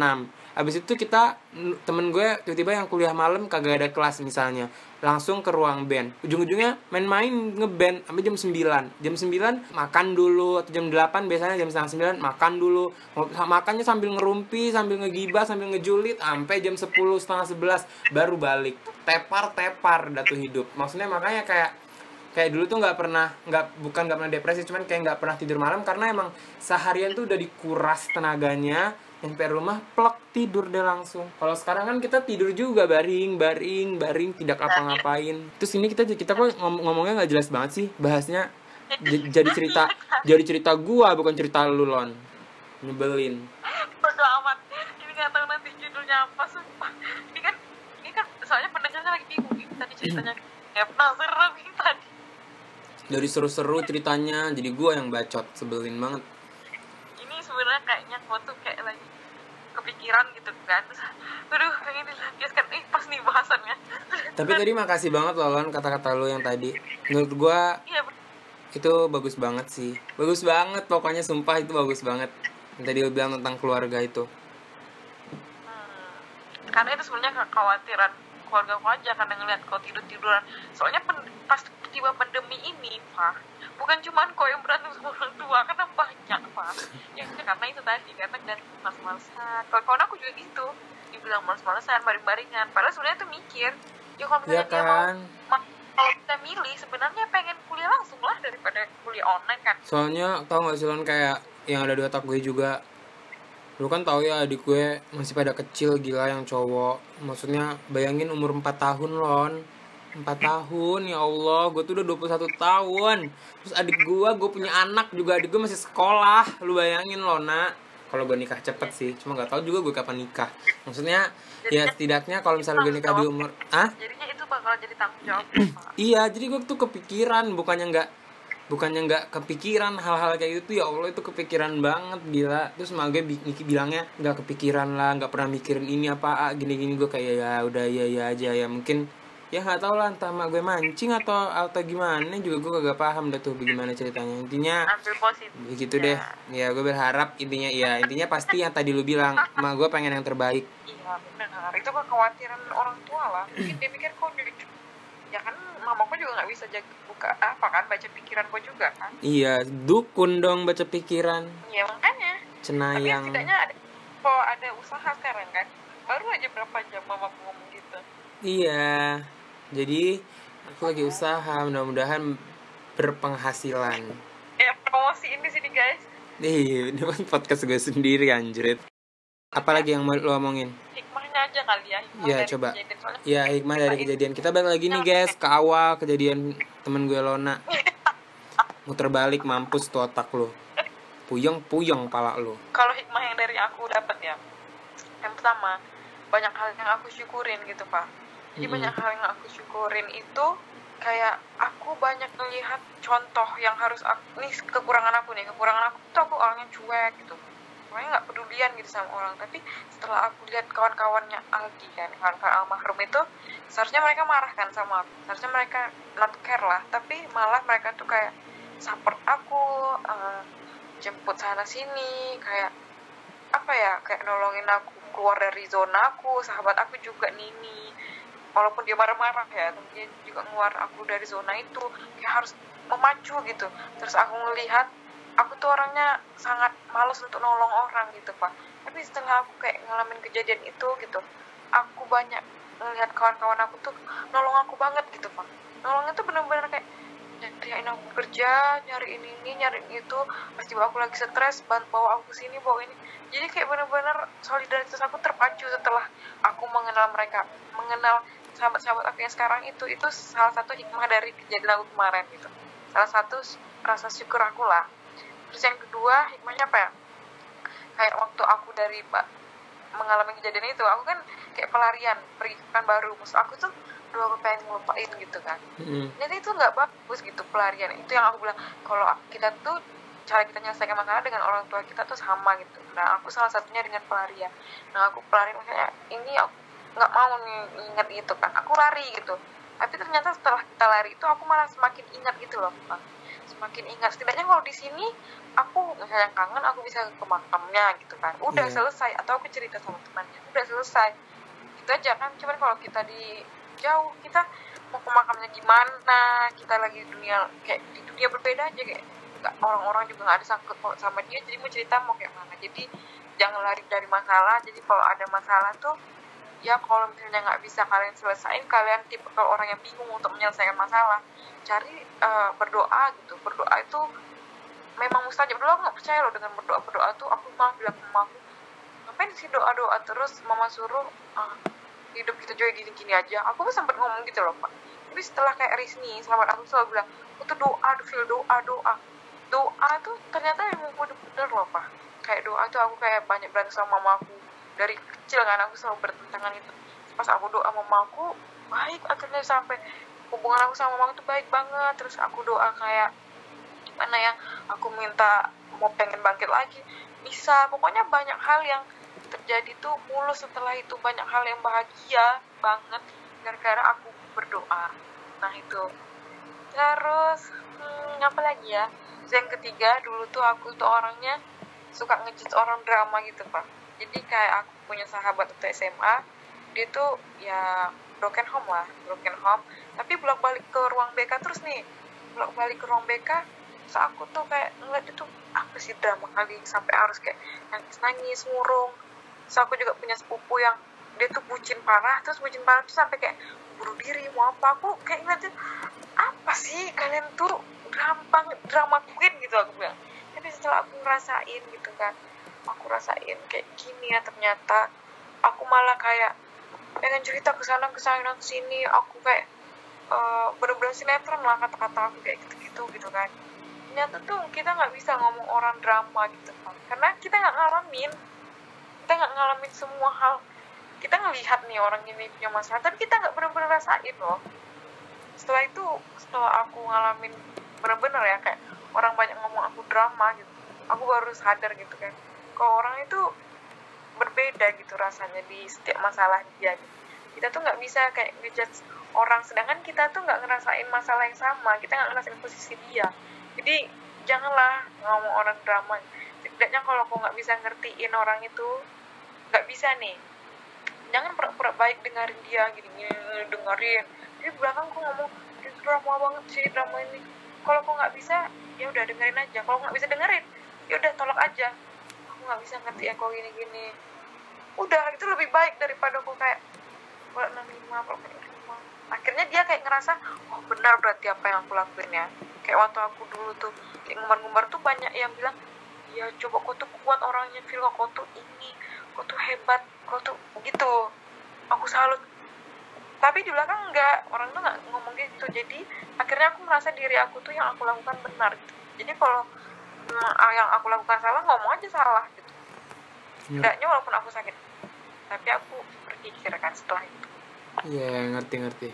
Habis itu kita temen gue tiba-tiba yang kuliah malam kagak ada kelas misalnya. Langsung ke ruang band. Ujung-ujungnya main-main ngeband sampai jam 9 jam 9 makan dulu. Atau jam 8 biasanya jam setengah 9 makan dulu. Makannya sambil ngerumpi sambil ngegibah sambil ngejulit sampai jam 10 setengah 11 baru balik. Tepar tepar datu hidup. Maksudnya makanya kayak kayak dulu tuh nggak pernah nggak bukan nggak pernah depresi cuman kayak nggak pernah tidur malam karena emang seharian tuh udah dikuras tenaganya nyampe rumah plek tidur deh langsung kalau sekarang kan kita tidur juga baring baring baring tidak apa-ngapain terus ini kita kita kok ngom ngomongnya nggak jelas banget sih bahasnya jadi cerita jadi cerita gua bukan cerita lu lon nyebelin Bodo amat. Ini nggak tahu nanti judulnya apa sumpah. Ini kan ini kan soalnya pendengarnya lagi bingung ini tadi ceritanya. Ya penasaran tadi. dari seru-seru ceritanya jadi gua yang bacot sebelin banget sebenarnya kayaknya gua tuh kayak lagi kepikiran gitu kan. Terus, aduh pengen dilampiaskan. Eh pas nih bahasannya. tapi tadi makasih banget loh lon kata-kata lu yang tadi menurut Iya bener. itu bagus banget sih bagus banget pokoknya sumpah itu bagus banget yang tadi lu bilang tentang keluarga itu Hmm. Karena itu sebenarnya kekhawatiran keluarga aku aja karena ngeliat kau tidur tiduran. Soalnya pen- pas tiba pandemi ini, Pak, bukan cuman kau yang berantem sama orang tua, karena banyak, Pak. Ya karena itu tadi, karena dan males-malesan. Kawan-kawan aku juga gitu, dibilang males-malesan, baring-baringan. Padahal sebenarnya tuh mikir, ya kalau ya misalnya dia mau kan kalau kita milih sebenarnya pengen kuliah langsung lah daripada kuliah online kan. soalnya tau gak sih lon kayak yang ada di otak gue juga lu kan tau ya adik gue masih pada kecil gila yang cowok maksudnya bayangin umur 4 tahun lon 4 tahun ya Allah gue tuh udah 21 tahun. Terus adik gue gue punya anak juga adik gue masih sekolah. Lu bayangin lo nak. Kalau gue nikah cepet sih cuma nggak tahu juga gue kapan nikah. Maksudnya ya setidaknya kalau misalnya gue nikah di umur ah Jadinya itu bakal jadi tanggung jawab. Iya, jadi gue tuh kepikiran, bukannya nggak bukannya nggak kepikiran hal-hal kayak gitu. Ya Allah itu kepikiran banget gila. Terus malah gue bilangnya nggak kepikiran lah nggak pernah mikirin ini apa ah, gini-gini. Gue kayak ya udah ya ya aja ya. Mungkin ya nggak tahu lah entah mak gue mancing atau atau gimana juga gue kagak paham dah tuh bagaimana ceritanya intinya begitu deh ya gue berharap intinya ya intinya pasti yang tadi lu bilang mak gue pengen yang terbaik Iya benar, itu kekhawatiran orang tua lah. Mungkin dia mikir kok ya kan mamaku juga nggak bisa jaga buka apa kan baca pikiran kok juga kan. iya dukun dong baca pikiran Iya makanya. Tapi cenayang setidaknya ada kok ada usaha sekarang kan. Baru aja berapa jam mamaku ngomong. Iya. Jadi aku lagi usaha, mudah-mudahan berpenghasilan. Ya promosiin di sini guys. Ih, ini kan podcast gue sendiri anjrit. Apalagi yang mau lo omongin? Hikmahnya aja kali ya. hikmah Iya, dari coba. kejadian. Soalnya Ya, hikmah dari kejadian. Kita balik lagi nih guys ke awal kejadian temen gue Lona. Muter balik mampus tuh otak lo. Puyeng-puyeng pala lo. kalau hikmah yang dari aku dapat ya yang pertama banyak hal yang aku syukurin gitu pak jadi Mm-mm. banyak hal yang aku syukurin itu kayak aku banyak melihat contoh yang harus aku ini kekurangan aku nih kekurangan aku tuh aku orangnya cuek gitu. Pokoknya nggak pedulian gitu sama orang. Tapi setelah aku lihat kawan-kawannya Aldi kan kawan-kawan almarhum itu seharusnya mereka marah kan sama aku. Seharusnya mereka not care lah. Tapi malah mereka tuh kayak support aku eh, jemput sana sini kayak apa ya kayak nolongin aku keluar dari zona aku sahabat aku juga Nini walaupun dia marah-marah ya tapi dia juga keluar aku dari zona itu. Kayak harus memacu gitu. Terus aku melihat aku tuh orangnya sangat malas untuk nolong orang gitu pak. Tapi setelah aku kayak ngalamin kejadian itu gitu aku banyak melihat kawan-kawan aku tuh nolong aku banget gitu pak. Nolongnya tuh bener-bener kayak nyariin aku kerja nyari ini ini nyari itu pasti aku lagi stres bantu bawa aku sini bawa ini. Jadi kayak bener-bener solidaritas aku terpacu setelah aku mengenal mereka mengenal sahabat-sahabat aku yang sekarang itu itu salah satu hikmah dari kejadian aku kemarin gitu. Salah satu rasa syukur aku lah. Terus yang kedua hikmahnya apa ya? Kayak waktu aku dari pak mengalami kejadian itu aku kan kayak pelarian pergi ke pekan baru. Maksud aku tuh dua aku pengen ngelupain gitu kan. Mm-mm. Jadi itu nggak bagus gitu pelarian. Itu yang aku bilang kalau kita tuh cara kita menyelesaikan masalah dengan orang tua kita tuh sama gitu. Nah aku salah satunya dengan pelarian. Nah aku pelarian misalnya ini aku nggak mau nih ingat gitu kan aku lari gitu. Tapi ternyata setelah kita lari itu aku malah semakin ingat gitu loh Pak. semakin ingat. Setidaknya kalau di sini aku misalnya kangen aku bisa ke makamnya gitu kan. Udah Iya. selesai. Atau aku cerita sama temannya udah selesai. Itu aja kan. Cuman kalau kita di jauh kita mau ke makamnya gimana? Kita lagi di dunia kayak di dunia berbeda aja kayak orang-orang juga nggak ada sangkut sama dia. Jadi mau cerita mau kayak mana. Jadi jangan lari dari masalah. Jadi kalau ada masalah tuh ya kalau misalnya nggak bisa kalian selesaiin kalian tipe kalau orang yang bingung untuk menyelesaikan masalah cari uh, berdoa gitu. Berdoa itu memang mustajab dulu nggak percaya loh dengan berdoa. Berdoa tuh aku malah bilang ke mama aku ngapain sih doa doa terus? Mama suruh ah, hidup kita juga gini gini aja. Aku sempat ngomong gitu loh pak. Tapi setelah kayak Rizni sahabat aku selalu bilang aku tuh doa feel doa doa. Doa tuh ternyata emang bener-bener loh pak. Kayak doa tuh aku kayak banyak berantem sama mama aku dari kecil kan aku selalu bertentangan itu. Pas aku doa mama aku baik akhirnya sampai hubungan aku sama mama itu baik banget. Terus aku doa kayak gimana ya aku minta mau pengen bangkit lagi? Bisa. Pokoknya banyak hal yang terjadi tuh mulus setelah itu. Banyak hal yang bahagia banget gara-gara aku berdoa. Nah itu. Terus hmm, apa lagi ya? Yang ketiga dulu tuh aku tuh orangnya suka ngejudge orang drama gitu pak jadi kayak aku punya sahabat waktu SMA dia tuh ya broken home lah broken home. Tapi bolak balik ke ruang BK terus nih bolak balik ke ruang BK terus aku tuh kayak ngeliat itu apa sih drama kali sampai harus kayak nangis nangis ngurung terus aku juga punya sepupu yang dia tuh bucin parah terus bucin parah tuh sampai kayak bunuh diri mau apa. Aku kayak ngeliatin apa sih kalian tuh gampang drama queen gitu aku bilang. Tapi setelah aku ngerasain gitu kan aku rasain kayak gini ya ternyata aku malah kayak pengen cerita ke sana ke sana ke sini. Aku kayak uh, bener-bener sinetron lah kata-kata aku kayak gitu-gitu gitu kan. Ternyata tuh kita nggak bisa ngomong orang drama gitu kan. Karena kita nggak ngalamin. Kita nggak ngalamin semua hal. Kita ngelihat nih orang ini punya masalah tapi kita nggak bener-bener rasain loh. Setelah itu setelah aku ngalamin bener-bener ya kayak orang banyak ngomong aku drama gitu aku baru sadar gitu kan kalau orang itu berbeda gitu rasanya di setiap masalah dia gitu. kita tuh nggak bisa kayak ngejudge orang sedangkan kita tuh nggak ngerasain masalah yang sama kita nggak ngerasain posisi dia. Jadi janganlah ngomong orang drama. Setidaknya kalau aku nggak bisa ngertiin orang itu nggak bisa nih. Jangan pura-pura baik dengerin dia gini, gini dengerin. Jadi belakang aku ngomong drama banget sih drama ini. Kalau aku nggak bisa ya udah dengerin aja. Kalau nggak bisa dengerin ya udah tolak aja nggak bisa ngerti kok gini gini udah itu lebih baik daripada aku kayak kalau nerima kalau nerima akhirnya dia kayak ngerasa oh benar berarti apa yang aku lakuin ya? Kayak waktu aku dulu tuh ngumbar-ngumbar tuh banyak yang bilang ya coba kau tuh kuat orangnya feel kau tuh ini kau tuh hebat kau tuh gitu. Aku salut. Tapi di belakang enggak orang tuh nggak ngomong gitu. Jadi akhirnya aku merasa diri aku tuh yang aku lakukan benar gitu. Jadi kalau yang aku lakukan salah ngomong aja salah enggaknya walaupun aku sakit tapi aku berpikirkan setelah itu. Iya yeah, ngerti ngerti.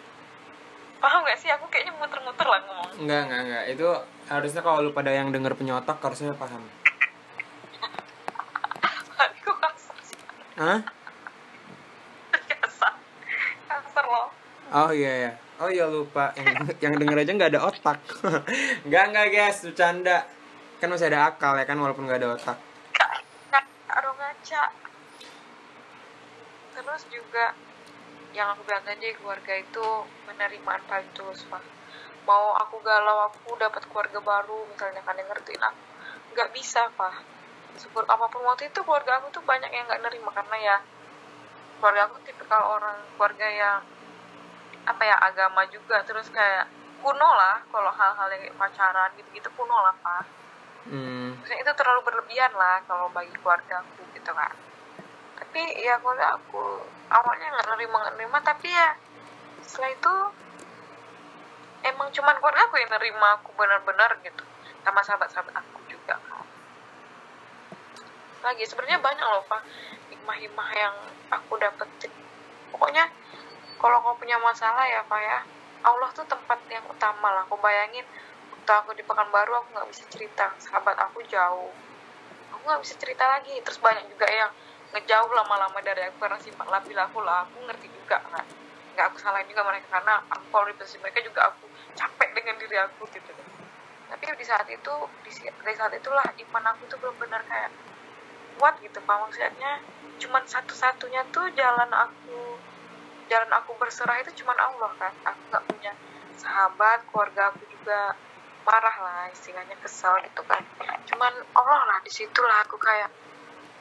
Paham gak sih? Aku kayaknya muter-muter lah ngomong enggak enggak enggak itu harusnya kalau lu pada yang denger penyotak harusnya paham. Aku kasar sih. Hah? kasar. Kasar loh. Oh iya ya oh iya lupa. Yang yang denger aja nggak ada otak. Nggak nggak guys. Bercanda. Kan masih ada akal ya kan? Walaupun nggak ada otak ngaca terus juga yang aku bilang tadi keluarga itu penerimaan paling tulus pak. Mau aku galau aku dapat keluarga baru misalnya kan yang ngertiin aku. Nggak bisa pak. Syukur apa pun waktu itu keluarga aku tuh banyak yang nggak nerima karena ya keluarga aku tipikal orang keluarga yang apa ya agama juga. Terus kayak kuno lah kalau hal-hal yang kayak pacaran gitu-gitu kuno lah pak. Hmm. Maksudnya itu terlalu berlebihan lah kalau bagi keluarga aku gitu kan tapi ya keluarga aku awalnya nggak nerima nggak nerima tapi ya setelah itu emang cuman keluarga aku yang nerima aku benar-benar gitu sama sahabat-sahabat aku juga. Lagi sebenarnya banyak loh pak hikmah-hikmah yang aku dapetin. Pokoknya kalau kau punya masalah ya pak ya Allah tuh tempat yang utama lah. Aku bayangin waktu aku di Pekanbaru aku nggak bisa cerita sahabat aku jauh aku nggak bisa cerita lagi. Terus banyak juga yang ngejauh lama-lama dari aku karena sifat labil aku lah. Aku ngerti juga kan nggak aku salahin juga mereka karena aku kalau mereka juga aku capek dengan diri aku gitu. Tapi di saat itu di, di saat itulah iman aku tuh benar-benar kayak kuat gitu pak. Maksudnya cuman satu-satunya tuh jalan aku jalan aku berserah itu cuman Allah kan. Aku nggak punya sahabat keluarga aku juga marah lah istilahnya kesel gitu kan. Cuman Allah lah di situlah aku kayak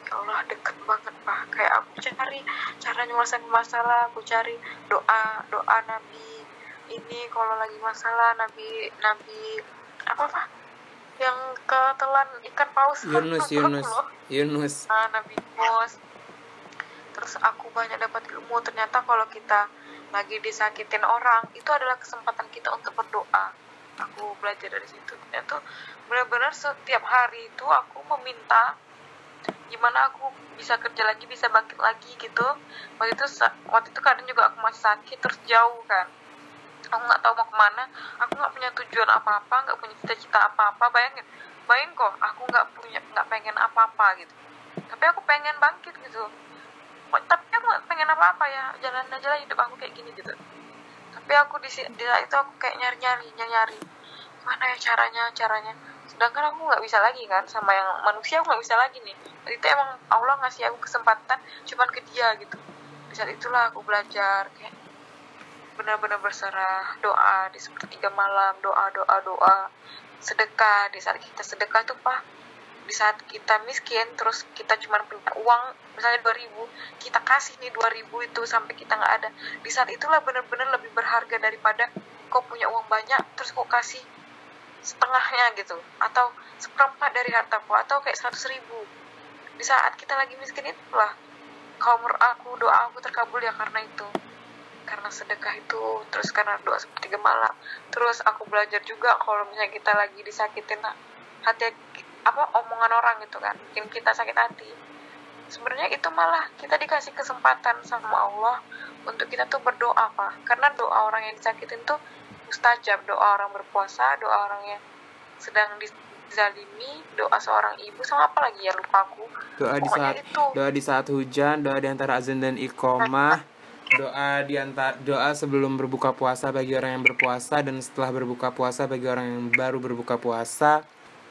ya Allah deket banget pak. Kayak aku cari cara nyelesain masalah aku cari doa doa Nabi ini kalau lagi masalah Nabi Nabi apa pak? Yang ketelan ikan paus. Yunus Yunus loh. Yunus. Ah, Nabi Yunus. Terus aku banyak dapat ilmu ternyata kalau kita lagi disakitin orang itu adalah kesempatan kita untuk berdoa aku belajar dari situ. Itu benar-benar setiap hari itu aku meminta gimana aku bisa kerja lagi bisa bangkit lagi gitu. Waktu itu waktu itu kadang juga aku masih sakit terus jauh kan. Aku nggak tahu mau ke mana aku nggak punya tujuan apa-apa nggak punya cita-cita apa-apa. Bayangin bayangin kok aku nggak punya nggak pengen apa-apa gitu. Tapi aku pengen bangkit gitu. Tapi aku nggak pengen apa-apa ya jalan aja lah hidup aku kayak gini gitu tapi aku di, saat itu aku kayak nyari-nyari nyari mana ya caranya caranya. Sedangkan aku nggak bisa lagi kan sama yang manusia aku nggak bisa lagi nih. Jadi itu emang Allah ngasih aku kesempatan cuman ke dia gitu. Di saat itulah aku belajar kayak benar-benar berserah doa di sepertiga malam doa doa doa. Sedekah di saat kita sedekah tuh pak di saat kita miskin terus kita cuma punya uang misalnya 2000 kita kasih nih 2000 itu sampai kita nggak ada. Di saat itulah benar-benar lebih berharga daripada kau punya uang banyak terus kau kasih setengahnya gitu. Atau seperempat dari hartaku atau kayak 100 ribu. Di saat kita lagi miskin itulah kalau menurut aku doa aku terkabul ya karena itu. Karena sedekah itu terus karena doa sepertiga malam terus aku belajar juga kalau misalnya kita lagi disakitin hati apa omongan orang gitu kan. Bikin kita sakit hati. Sebenarnya itu malah kita dikasih kesempatan sama Allah untuk kita tuh berdoa pak. Karena doa orang yang disakitin tuh mustajab. Doa orang berpuasa doa orang yang sedang dizalimi doa seorang ibu sama apa lagi ya? Lupa aku. Doa di saat itu. doa di saat hujan doa di antara azan dan iqomah doa di antara doa sebelum berbuka puasa bagi orang yang berpuasa dan setelah berbuka puasa bagi orang yang baru berbuka puasa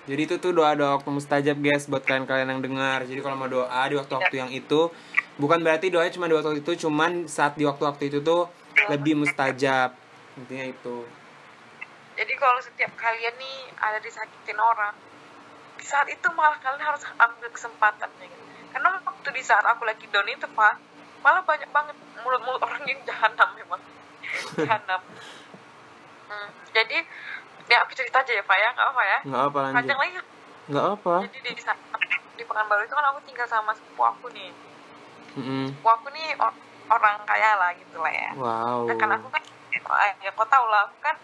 jadi itu tuh doa doa waktu mustajab guys buat kalian kalian yang dengar jadi kalau mau doa di waktu waktu yang itu bukan berarti doanya cuma di waktu itu cuman saat di waktu waktu itu tuh lebih mustajab intinya itu Jadi kalau setiap kalian nih ada disakitin orang, di saat itu malah kalian harus ambil kesempatannya gitu. Karena waktu di saat aku lagi down itu pak, malah banyak banget mulut-mulut orang yang jahanam memang. jahanam. Hmm, jadi, ya aku cerita aja ya pak ya, nggak apa ya. nggak apa lanjut Panjang lagi. nggak apa Jadi di saat di Pekanbaru itu kan aku tinggal sama sepupu aku nih. Mm-mm. Sepupu aku nih or- orang kaya lah gitu lah ya. wow Nah, kan aku kan ya kau tau lah aku kan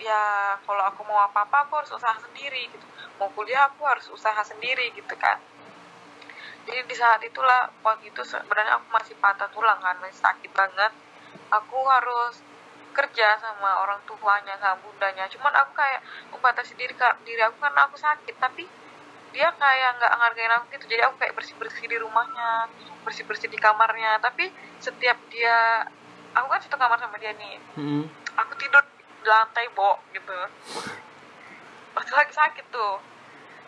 ya kalau aku mau apa apa aku harus usaha sendiri gitu mau kuliah aku harus usaha sendiri gitu kan jadi di saat itulah waktu itu sebenarnya aku masih patah tulang kan masih sakit banget aku harus kerja sama orang tuanya sama bundanya. Cuman aku kayak membatasi diri diri aku karena aku sakit tapi dia kayak nggak ngargain aku gitu. Jadi aku kayak bersih bersih di rumahnya bersih bersih di kamarnya. Tapi setiap dia aku kan satu kamar sama dia nih. Mm-mm. aku tidur di lantai bo gitu. Waktu lagi sakit tuh.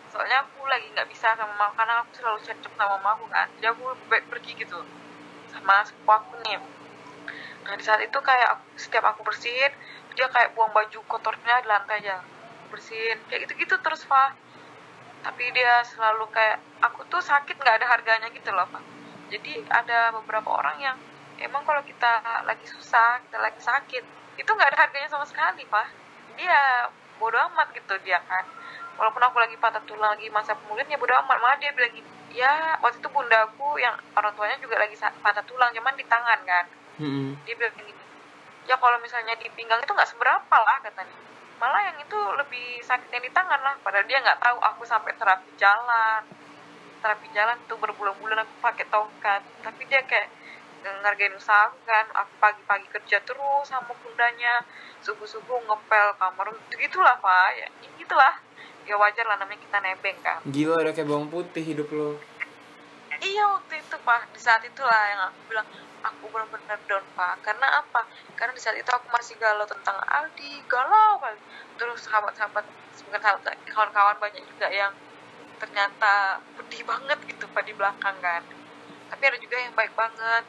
Soalnya aku lagi nggak bisa sama mama karena aku selalu cecep sama mama aku kan. Jadi aku baik pergi gitu. Sama sepupu aku nih nah di saat itu kayak setiap aku bersihin dia kayak buang baju kotornya di lantai aja. Bersihin kayak gitu gitu terus pak tapi dia selalu kayak aku tuh sakit nggak ada harganya gitu loh pak jadi ada beberapa orang yang emang kalau kita lagi susah kita lagi sakit itu nggak ada harganya sama sekali pak dia bodoh amat gitu dia kan. Walaupun aku lagi patah tulang lagi masa pemulihan ya bodoh amat. Malah dia bilang gini ya waktu itu bunda aku yang orang tuanya juga lagi patah tulang cuman di tangan kan Mm-mm. dia bilang gini ya kalau misalnya di pinggang itu nggak seberapa lah katanya. Malah yang itu lebih sakit yang di tangan lah padahal dia nggak tahu aku sampai terapi jalan. Terapi jalan tuh berbulan-bulan aku pakai tongkat. Tapi dia kayak ngargain usaha kan aku pagi-pagi kerja terus sama bundanya. Subuh-subuh ngepel kamar gitu lah pak. Ya gitulah ya wajar lah namanya kita nebeng kan. Gila udah kayak bawang putih hidup lo. Iya waktu itu pak. Di saat itulah yang aku bilang aku benar-benar down pak. Karena apa? Karena di saat itu aku masih galau tentang Aldi galau kali. Terus sahabat-sahabat sahabat kawan-kawan banyak juga yang ternyata pedih banget gitu pak di belakang kan. Tapi ada juga yang baik banget.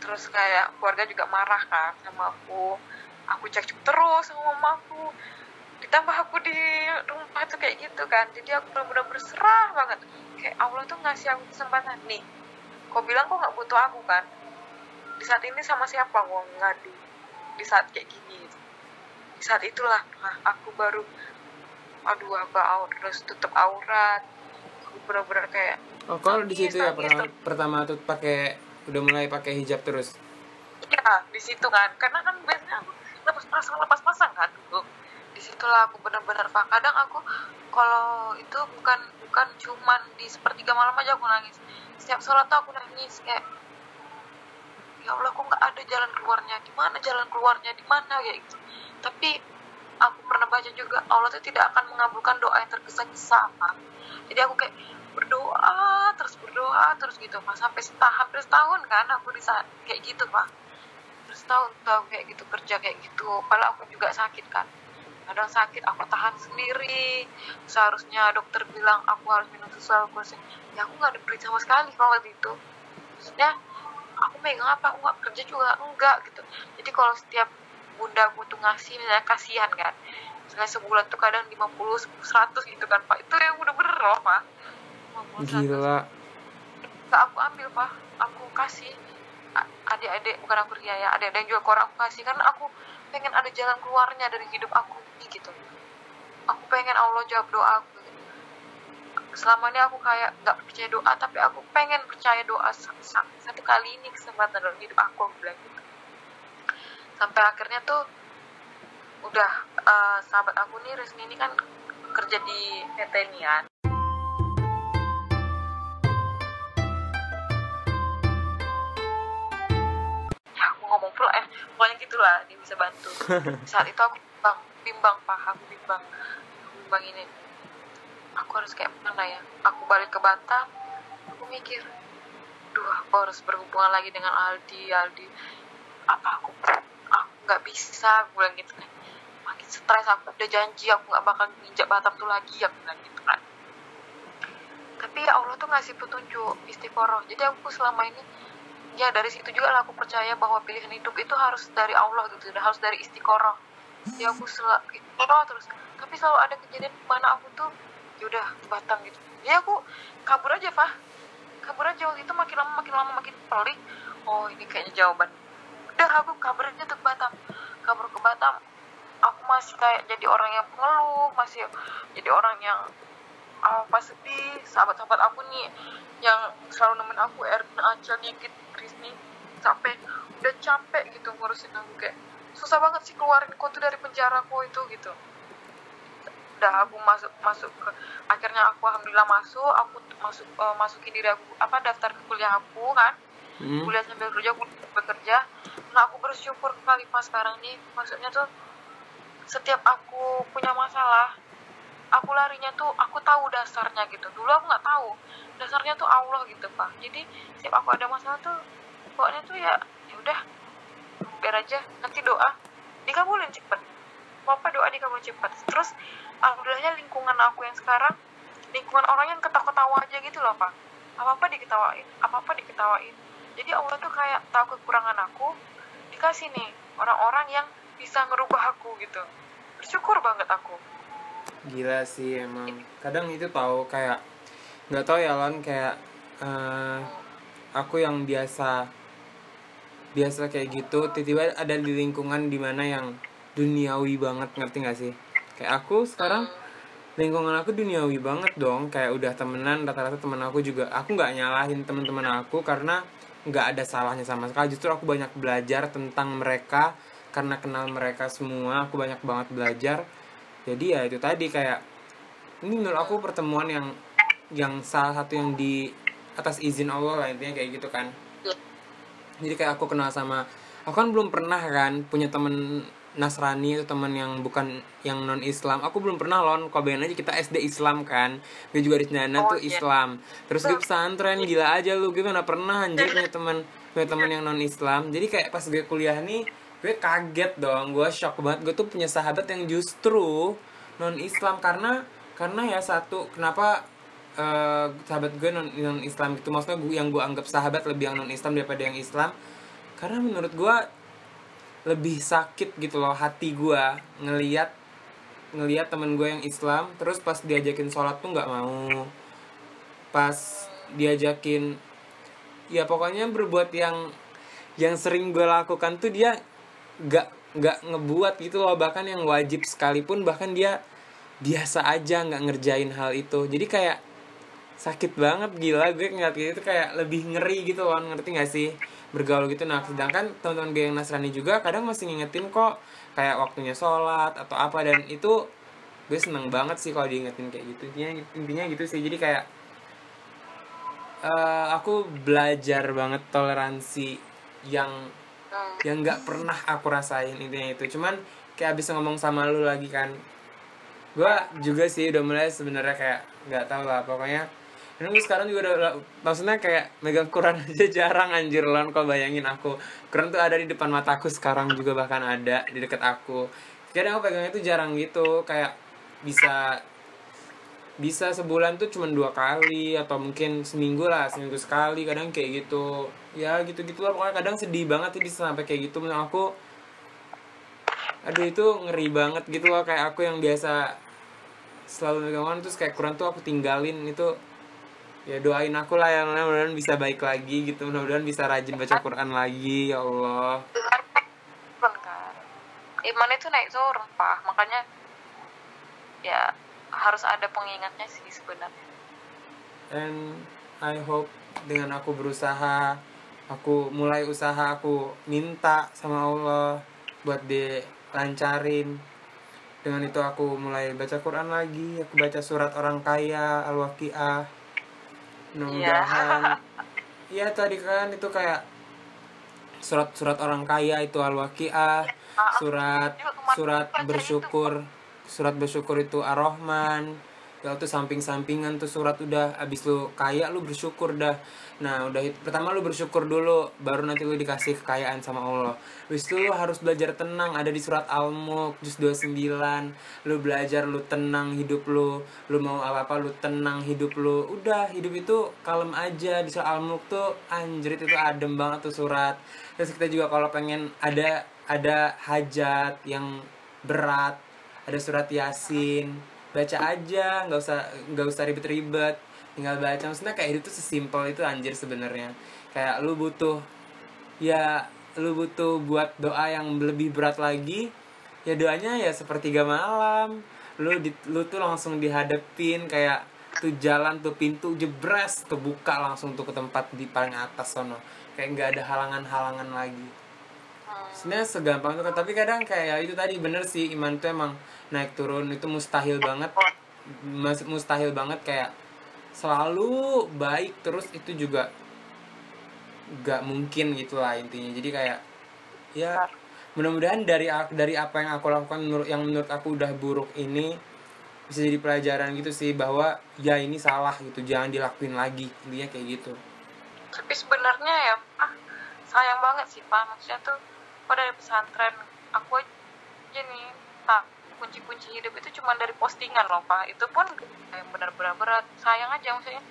Terus kayak keluarga juga marah kan sama aku. Aku cekcok terus sama mamaku ditambah aku di rumah tuh kayak gitu kan. Jadi aku benar-benar berserah banget. Kayak Allah tuh ngasih aku kesempatan. Nih kau bilang kau nggak butuh aku kan di saat ini sama siapa? Mau ngadu di saat kayak gini. Di saat itulah nah, aku baru aduh apa harus tutup aurat. Aku benar-benar kayak oh kalau di situ ya? pertama, pertama tuh pakai udah mulai pakai hijab terus? Ya di situ kan. Karena kan biasanya aku lepas pasang lepas pasang kan dulu di situlah aku benar-benar pak. Kadang aku kalau itu bukan bukan cuman di sepertiga malam aja aku nangis. Setiap sholat tuh aku nangis kayak ya Allah kok nggak ada jalan keluarnya? Di mana jalan keluarnya? Di mana? Kayak gitu. Tapi aku pernah baca juga Allah tuh tidak akan mengabulkan doa yang tergesa-gesa jadi aku kayak berdoa terus berdoa terus gitu Pak. Sampai setahun hampir setahun kan aku di saat kayak gitu Pak. Terus tahun aku kayak gitu kerja kayak gitu. Padahal aku juga sakit kan. Kadang sakit aku tahan sendiri. Seharusnya dokter bilang aku harus minum susu aku harus ya aku nggak ada duit sama sekali kalau waktu itu. Maksudnya aku megang apa aku nggak kerja juga enggak gitu. Jadi kalau setiap bunda aku tuh ngasih misalnya kasihan kan misalnya sebulan tuh kadang 50 100 gitu kan pak. Itu yang udah bener loh pak. 50, 100. gila. Nggak aku ambil pak. Aku kasih adik-adik bukan aku ria ya adik-adik yang juga orang aku kasih. Karena aku pengen ada jalan keluarnya dari hidup aku ini gitu. Aku pengen Allah jawab doa aku gitu. Selama ini aku kayak nggak percaya doa tapi aku pengen percaya doa sa- sa- satu kali ini kesempatan dalam hidup aku aku bilang gitu. Sampai akhirnya tuh udah eh, sahabat aku nih Resmi ini kan kerja di PT Nian ya. Aku ngomong pula eh pokoknya gitulah dia bisa bantu. Saat itu aku bimbang bimbang pak aku bimbang bimbang ini aku harus kayak mana ya? Aku balik ke Batam aku mikir duh aku harus berhubungan lagi dengan Aldi Aldi apa aku aku nggak bisa aku bilang gitu kan. Makin stres aku udah janji aku nggak bakal nginjak Batam tuh lagi aku bilang gitu kan. Tapi ya Allah tuh ngasih petunjuk istiqoroh. Jadi aku selama ini ya dari situ juga lah aku percaya bahwa pilihan hidup itu harus dari Allah gitu harus dari istiqoroh. Ya aku selalu istiqoroh terus. Tapi selalu ada kejadian mana aku tuh yaudah Batam gitu. Ya aku kabur aja Fah. Kabur aja waktu itu makin lama makin lama makin pelik. Oh ini kayaknya jawaban. Udah aku kabur aja ke Batam. Kabur ke Batam. Aku masih kayak jadi orang yang pengeluh masih jadi orang yang ah, pas sedih. Sahabat-sahabat aku nih yang selalu nemenin aku Erwin Acel dikit Krisni. Sampai udah capek gitu ngurusin aku kayak susah banget sih keluarin kau tuh dari penjara kau itu gitu udah aku masuk masuk ke akhirnya aku alhamdulillah masuk aku masuk eh, masukin diri aku apa daftar ke kuliah aku kan. Hmm. kuliah sambil kerja aku bekerja. Nah aku bersyukur kali pas sekarang nih maksudnya tuh setiap aku punya masalah aku larinya tuh aku tahu dasarnya gitu. Dulu aku nggak tahu dasarnya tuh Allah gitu pak. Jadi setiap aku ada masalah tuh pokoknya tuh ya ya udah biar aja nanti doa dikabulin cepet apa doa dikabulin cepet terus alhamdulillahnya lingkungan aku yang sekarang lingkungan orang yang ketawa-ketawa aja gitu loh pak. Apa apa diketawain apa apa diketawain. Jadi Allah tuh kayak tahu kekurangan aku dikasih nih orang-orang yang bisa ngerubah aku gitu. Bersyukur banget aku. Gila sih emang. Kadang itu tahu kayak nggak tahu ya lon kayak eh, aku yang biasa biasa kayak gitu tiba-tiba ada di lingkungan di mana yang duniawi banget ngerti gak sih? Kayak aku sekarang lingkungan aku duniawi banget dong. Kayak udah temenan rata-rata temen aku juga aku nggak nyalahin teman-teman aku karena nggak ada salahnya sama sekali. Justru aku banyak belajar tentang mereka karena kenal mereka semua aku banyak banget belajar. Jadi ya itu tadi kayak ini menurut aku pertemuan yang yang salah satu yang di atas izin Allah lah intinya kayak gitu kan. Jadi kayak aku kenal sama aku kan belum pernah kan punya temen Nasrani atau temen yang bukan yang non Islam aku belum pernah lon. Bayangin aja kita SD Islam kan? Gue juga di Cendana Oh, tuh iya. Islam. Terus gue pesantren gila aja lu gue mana pernah anjir punya temen punya temen yang non Islam jadi kayak pas gue kuliah nih gue kaget dong. Gue shock banget. Gue tuh punya sahabat yang justru non Islam karena karena ya satu kenapa eh, sahabat gue non non Islam gitu? Maksudnya gue yang gue anggap sahabat lebih yang non Islam daripada yang Islam. Karena menurut gue lebih sakit gitu loh hati gue ngeliat ngeliat temen gue yang Islam terus pas diajakin sholat tuh nggak mau. Pas diajakin ya pokoknya berbuat yang yang sering gue lakukan tuh dia nggak nggak ngebuat gitu loh. Bahkan yang wajib sekalipun bahkan dia biasa aja nggak ngerjain hal itu. Jadi kayak sakit banget gila. Gue ngeliat gitu kayak lebih ngeri gitu loh ngerti gak sih? Bergaul gitu. Nah sedangkan teman-teman gue yang Nasrani juga kadang masih ngingetin kok kayak waktunya sholat atau apa. Dan itu gue seneng banget sih kalau diingetin kayak gitu. Intinya intinya gitu sih. Jadi kayak uh, aku belajar banget toleransi yang yang nggak pernah aku rasain intinya itu. Cuman kayak abis ngomong sama lu lagi kan gue juga sih udah mulai sebenarnya kayak nggak tahu lah. Pokoknya dan gue sekarang juga udah maksudnya kayak megang Quran aja jarang anjir. Lon kok bayangin aku. Quran tuh ada di depan mataku sekarang juga bahkan ada di deket aku. Kadang aku pegangnya tuh jarang gitu. Kayak bisa bisa sebulan tuh cuma dua kali atau mungkin seminggu lah seminggu sekali kadang kayak gitu. Ya gitu gitu lah pokoknya kadang sedih banget sih bisa sampai kayak gitu. Menurut aku aduh itu ngeri banget gitu loh. Kayak aku yang biasa selalu megang terus kayak kurang tuh aku tinggalin. Itu ya doain aku lah yang mudah-mudahan bisa baik lagi gitu. Mudah-mudahan bisa rajin baca Quran lagi ya Allah. Iman itu naik turun pak. Makanya ya harus ada pengingatnya sih sebenarnya. And I hope dengan aku berusaha aku mulai usaha aku minta sama Allah buat dilancarin. Dengan itu aku mulai baca Quran lagi aku baca surat orang kaya al-waqiah mudah-mudahan iya tadi kan itu kayak surat-surat orang kaya itu al-waqiah surat surat bersyukur surat bersyukur itu ar-rahman. Ya tuh samping-sampingan tuh surat udah abis lu kaya lu bersyukur dah nah udah itu pertama lu bersyukur dulu baru nanti lu dikasih kekayaan sama Allah. Habis itu lu harus belajar tenang ada di surat Al-Mulk juz 29 lu belajar lu tenang hidup lu. Lu mau apa-apa lu tenang hidup lu. Udah hidup itu kalem aja. Di surat Al-Mulk tuh anjrit itu adem banget tuh surat. Terus kita juga kalau pengen ada ada hajat yang berat ada surat yasin baca aja nggak usah nggak usah ribet-ribet tinggal baca. Maksudnya kayak itu tuh sesimpel itu anjir sebenarnya. Kayak lu butuh ya lu butuh buat doa yang lebih berat lagi ya doanya ya sepertiga malam. Lu di, lu tuh langsung dihadapin kayak tuh jalan tuh pintu jebres kebuka langsung tuh ke tempat di paling atas sono. Kayak nggak ada halangan-halangan lagi. Sebenarnya segampang itu tapi kadang kayak itu tadi bener sih iman tuh emang naik turun. Itu mustahil banget mustahil banget kayak selalu baik terus itu juga gak mungkin gitu lah intinya. Jadi kayak ya mudah-mudahan dari dari apa yang aku lakukan menurut yang menurut aku udah buruk ini bisa jadi pelajaran gitu sih bahwa ya ini salah gitu jangan dilakuin lagi intinya kayak gitu. Tapi sebenarnya ya ah sayang banget sih pak. Maksudnya tuh pada pesantren aku aja nih tak kunci-kunci hidup itu cuma dari postingan loh pak. Itu pun yang benar-benar berat. Sayang aja maksudnya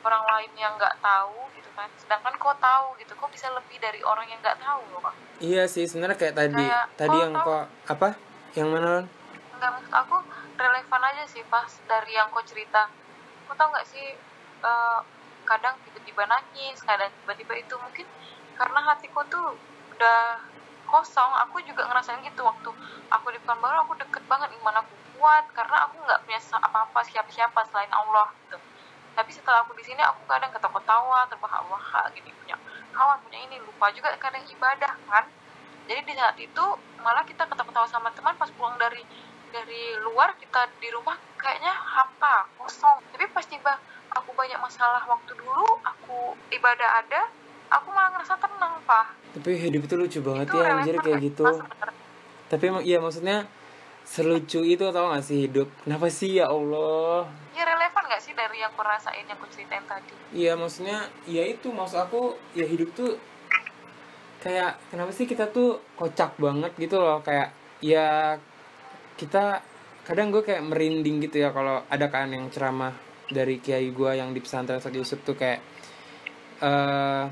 orang lain yang nggak tahu gitu kan. Sedangkan kau tahu gitu kok bisa lebih dari orang yang nggak tahu loh pak. Iya sih sebenarnya kayak tadi kayak, tadi yang tahu, kok apa? Yang mana nggak maksud aku relevan aja sih pas dari yang kau cerita. Kau tau nggak sih uh, kadang tiba-tiba nangis kadang tiba-tiba itu mungkin karena hatiku tuh udah kosong. Aku juga ngerasain gitu waktu aku di baru aku deket banget iman aku kuat karena aku nggak punya apa-apa siapa-siapa selain Allah gitu. Tapi setelah aku di sini aku kadang ketawa-ketawa terbahak-bahak gini punya kawan punya ini lupa juga kadang ibadah kan. Jadi di saat itu malah kita ketawa-ketawa sama teman pas pulang dari dari luar kita di rumah kayaknya hampa kosong. Tapi pas tiba aku banyak masalah waktu dulu aku ibadah ada aku malah ngerasa tenang pak. Tapi hidup itu lucu banget itu ya anjir kayak gitu. Tapi emang iya maksudnya selucu itu tau gak sih hidup? Kenapa sih ya Allah? Ya relevan gak sih dari yang aku rasain yang aku ceritain tadi? Iya maksudnya ya itu maksud aku ya hidup tuh kayak kenapa sih kita tuh kocak banget gitu loh? Kayak ya kita kadang gue kayak merinding gitu ya kalau ada kan yang ceramah dari kiai gue yang di pesantren Ustadz Yusuf tuh kayak uh,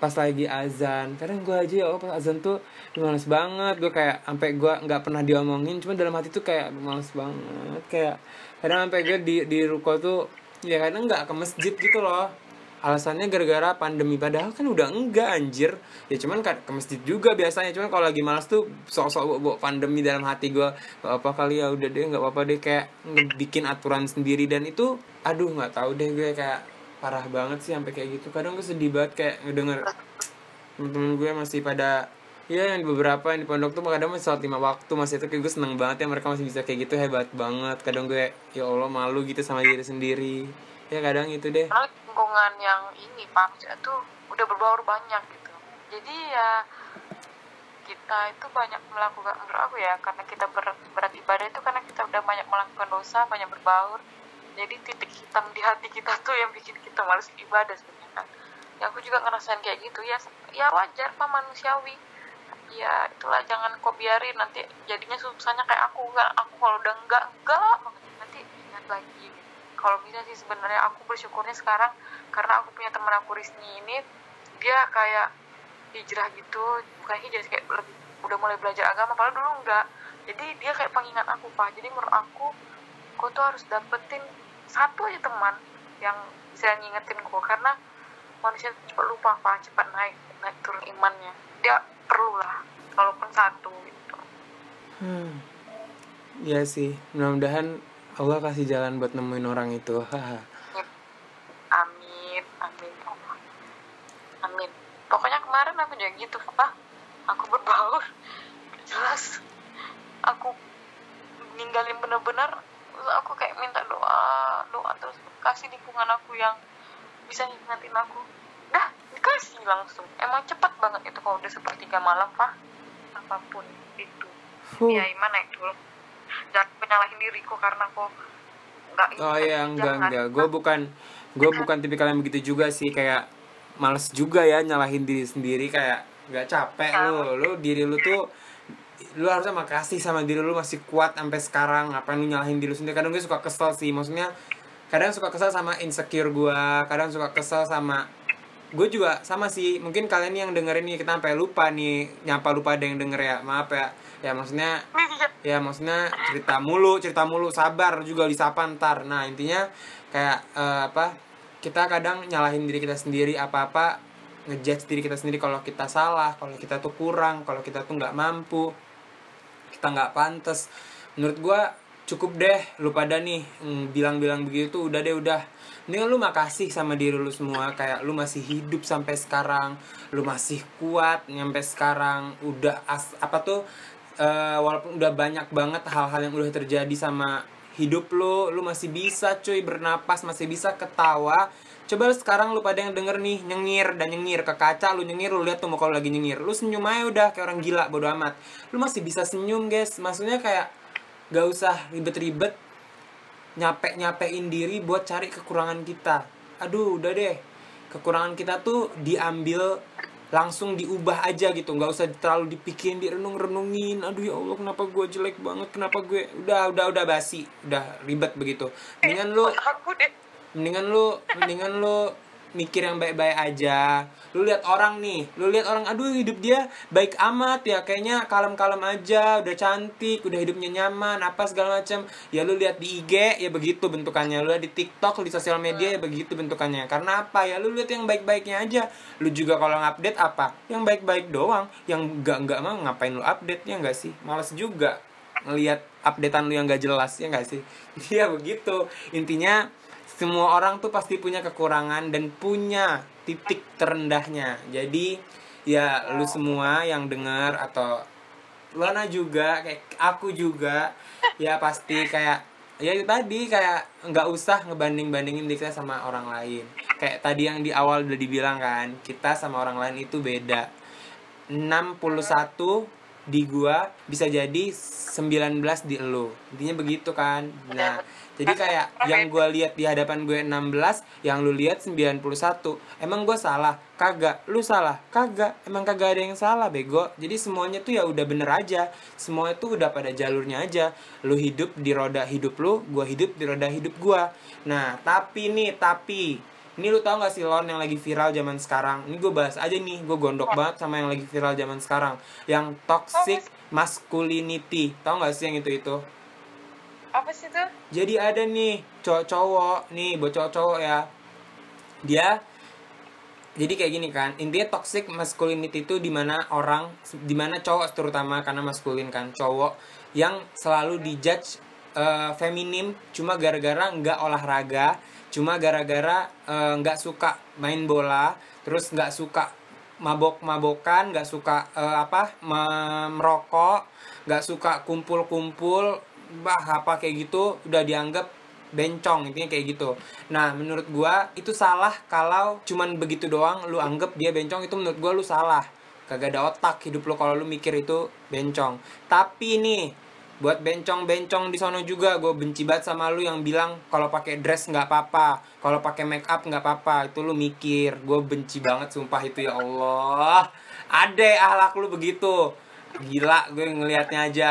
pas lagi azan. Kadang gue aja ya oh pas azan tuh males banget. Gue kayak sampai gue nggak pernah diomongin. Cuma dalam hati tuh kayak males banget. Kayak kadang sampai gue di di ruko tuh ya kadang nggak ke masjid gitu loh. Alasannya gara-gara pandemi. Padahal kan udah enggak anjir. Ya cuman kan ke masjid juga biasanya. Cuman kalau lagi malas tuh sok-sok bawa pandemi dalam hati gue apa kali ya udah deh nggak apa-apa deh. Kayak bikin aturan sendiri. Dan itu aduh nggak tahu deh gue kayak parah banget sih sampai kayak gitu. Kadang gue sedih banget kayak ngedenger temen-temen gue masih pada ya yang beberapa yang di pondok tuh kadang masih sholat lima waktu masih itu kayak gue seneng banget ya mereka masih bisa kayak gitu hebat banget. Kadang gue ya allah malu gitu sama diri sendiri. Ya kadang itu deh. Karena lingkungan yang ini pak tuh udah berbaur banyak gitu. Jadi ya kita itu banyak melakukan menurut aku ya karena kita ber, berat ibadah itu karena kita udah banyak melakukan dosa banyak berbaur jadi titik hitam di hati kita tuh yang bikin kita males ibadah sebenarnya. Kan ya aku juga ngerasain kayak gitu. Ya ya wajar pak manusiawi. Ya itulah jangan kau biarin. Nanti jadinya susahnya kayak aku. Kan aku kalau udah enggak enggak banget nanti ingat lagi. Kalau bisa sih sebenarnya aku bersyukurnya sekarang karena aku punya teman aku Rizny ini dia kayak hijrah gitu. Bukan hijrah kayak lebih udah mulai belajar agama padahal dulu enggak jadi dia kayak pengingat aku pak. Jadi menurut aku kau tuh harus dapetin satu aja teman yang bisa ngingetin kau karena manusia cepat lupa pak. Cepat naik naik turun imannya. Dia perlu lah walaupun satu gitu. Hmm. ya sih. Mudah-mudahan Allah kasih jalan buat nemuin orang itu. Haha. Amin. Amin ya amin. Pokoknya kemarin aku juga gitu pak. Aku berbaur. Jelas. Aku ninggalin bener-bener terus aku kayak minta doa doa terus kasih lingkungan aku yang bisa ngingetin aku. Dah dikasih langsung. Emang cepat banget itu kalau udah sepertiga malam pak. Apa pun itu. Huh. ya gimana itu jangan menyalahin diriku karena kok nggak Oh iya enggak jangan. enggak. Gue bukan gue bukan tipikal yang begitu juga sih. Kayak males juga ya nyalahin diri sendiri. Kayak nggak capek lu. Lu diri lu tuh lu harusnya makasih sama diri lu masih kuat sampai sekarang. Apa lu nyalahin diri lu sendiri? Kadang gue suka kesel sih. Maksudnya kadang suka kesel sama insecure gue kadang suka kesel sama gue juga sama sih. Mungkin kalian yang dengerin nih kita sampai lupa nih nyapa lupa ada yang denger ya. Maaf ya. Ya maksudnya ya maksudnya cerita mulu cerita mulu. Sabar juga disapa ntar. Nah intinya kayak eh, apa kita kadang nyalahin diri kita sendiri. Apa apa ngejudge diri kita sendiri kalau kita salah kalau kita tuh kurang kalau kita tuh nggak mampu kita nggak pantas. Menurut gua cukup deh lu pada nih mm, bilang-bilang begitu udah deh udah. Mendingan lu makasih sama diri lu semua kayak lu masih hidup sampai sekarang lu masih kuat nyampe sekarang udah as apa tuh eh, walaupun udah banyak banget hal-hal yang udah terjadi sama hidup lu lu masih bisa cuy bernapas masih bisa ketawa coba sekarang lu pada yang denger nih nyengir dan nyengir ke kaca lu nyengir lu lihat tuh muka lu lagi nyengir. Lu senyum aja udah kayak orang gila bodo amat. Lu masih bisa senyum guys. Maksudnya kayak gak usah ribet-ribet nyapek nyapein diri buat cari kekurangan kita. Aduh udah deh. Kekurangan kita tuh diambil langsung diubah aja gitu. Nggak usah terlalu dipikirin direnung renungin aduh ya allah kenapa gue jelek banget? Kenapa gue udah udah udah basi. Udah ribet begitu. Mendingan lu mendingan lu mendingan lu mikir yang baik-baik aja. Lu lihat orang nih lu lihat orang aduh hidup dia baik amat ya kayaknya kalem-kalem aja udah cantik udah hidupnya nyaman apa segala macam ya lu lihat di IG ya begitu bentukannya. Lu lihat di TikTok di sosial media ya begitu bentukannya. Karena apa? Ya lu lihat yang baik-baiknya aja. Lu juga kalau ngupdate apa? Yang baik-baik doang. Yang enggak enggak mah ngapain lu update ya enggak sih? Males juga ngelihat updatean lu yang gak jelas ya enggak sih? Iya begitu. Intinya semua orang tuh pasti punya kekurangan dan punya titik terendahnya. Jadi ya lu semua yang dengar atau Lana juga kayak aku juga ya pasti kayak ya tadi kayak nggak usah ngebanding bandingin diri kita sama orang lain. Kayak tadi yang di awal udah dibilang kan kita sama orang lain itu beda. 61 di gua bisa jadi 19 di elu intinya begitu kan? Nah jadi kayak yang gua lihat di hadapan gue 16 yang lu lihat 91 emang gua salah? Kagak. Lu salah? Kagak. Emang kagak ada yang salah bego. Jadi semuanya tuh ya udah bener aja. Semua itu udah pada jalurnya aja. Lu hidup di roda hidup lu gua hidup di roda hidup gua. Nah tapi nih tapi. Ini lu tau gak sih lon yang lagi viral zaman sekarang? Ini gue bahas aja nih. Gue gondok banget sama yang lagi viral zaman sekarang. Yang toxic masculinity. Tau gak sih yang itu itu apa sih tuh jadi ada nih cowok-cowok nih buat cowok-cowok ya. Dia jadi kayak gini kan intinya toxic masculinity itu di mana orang di mana cowok terutama karena maskulin kan cowok yang selalu dijudge uh, feminim cuma gara-gara nggak olahraga cuma gara-gara uh, suka main bola terus nggak suka mabok-mabokan nggak suka uh, apa merokok nggak suka kumpul-kumpul bah apa kayak gitu udah dianggap bencong intinya kayak gitu. Nah menurut gua itu salah kalau cuman begitu doang lu anggap dia bencong itu menurut gua lu salah. Kagak ada otak hidup lu kalau lu mikir itu bencong. Tapi nih buat bencong-bencong di sono juga gue benci banget sama lu yang bilang kalau pakai dress nggak apa-apa kalau pakai make up nggak apa-apa itu lu mikir. Gue benci banget sumpah itu ya Allah. Ade ahlak lu begitu. Gila gue ngelihatnya aja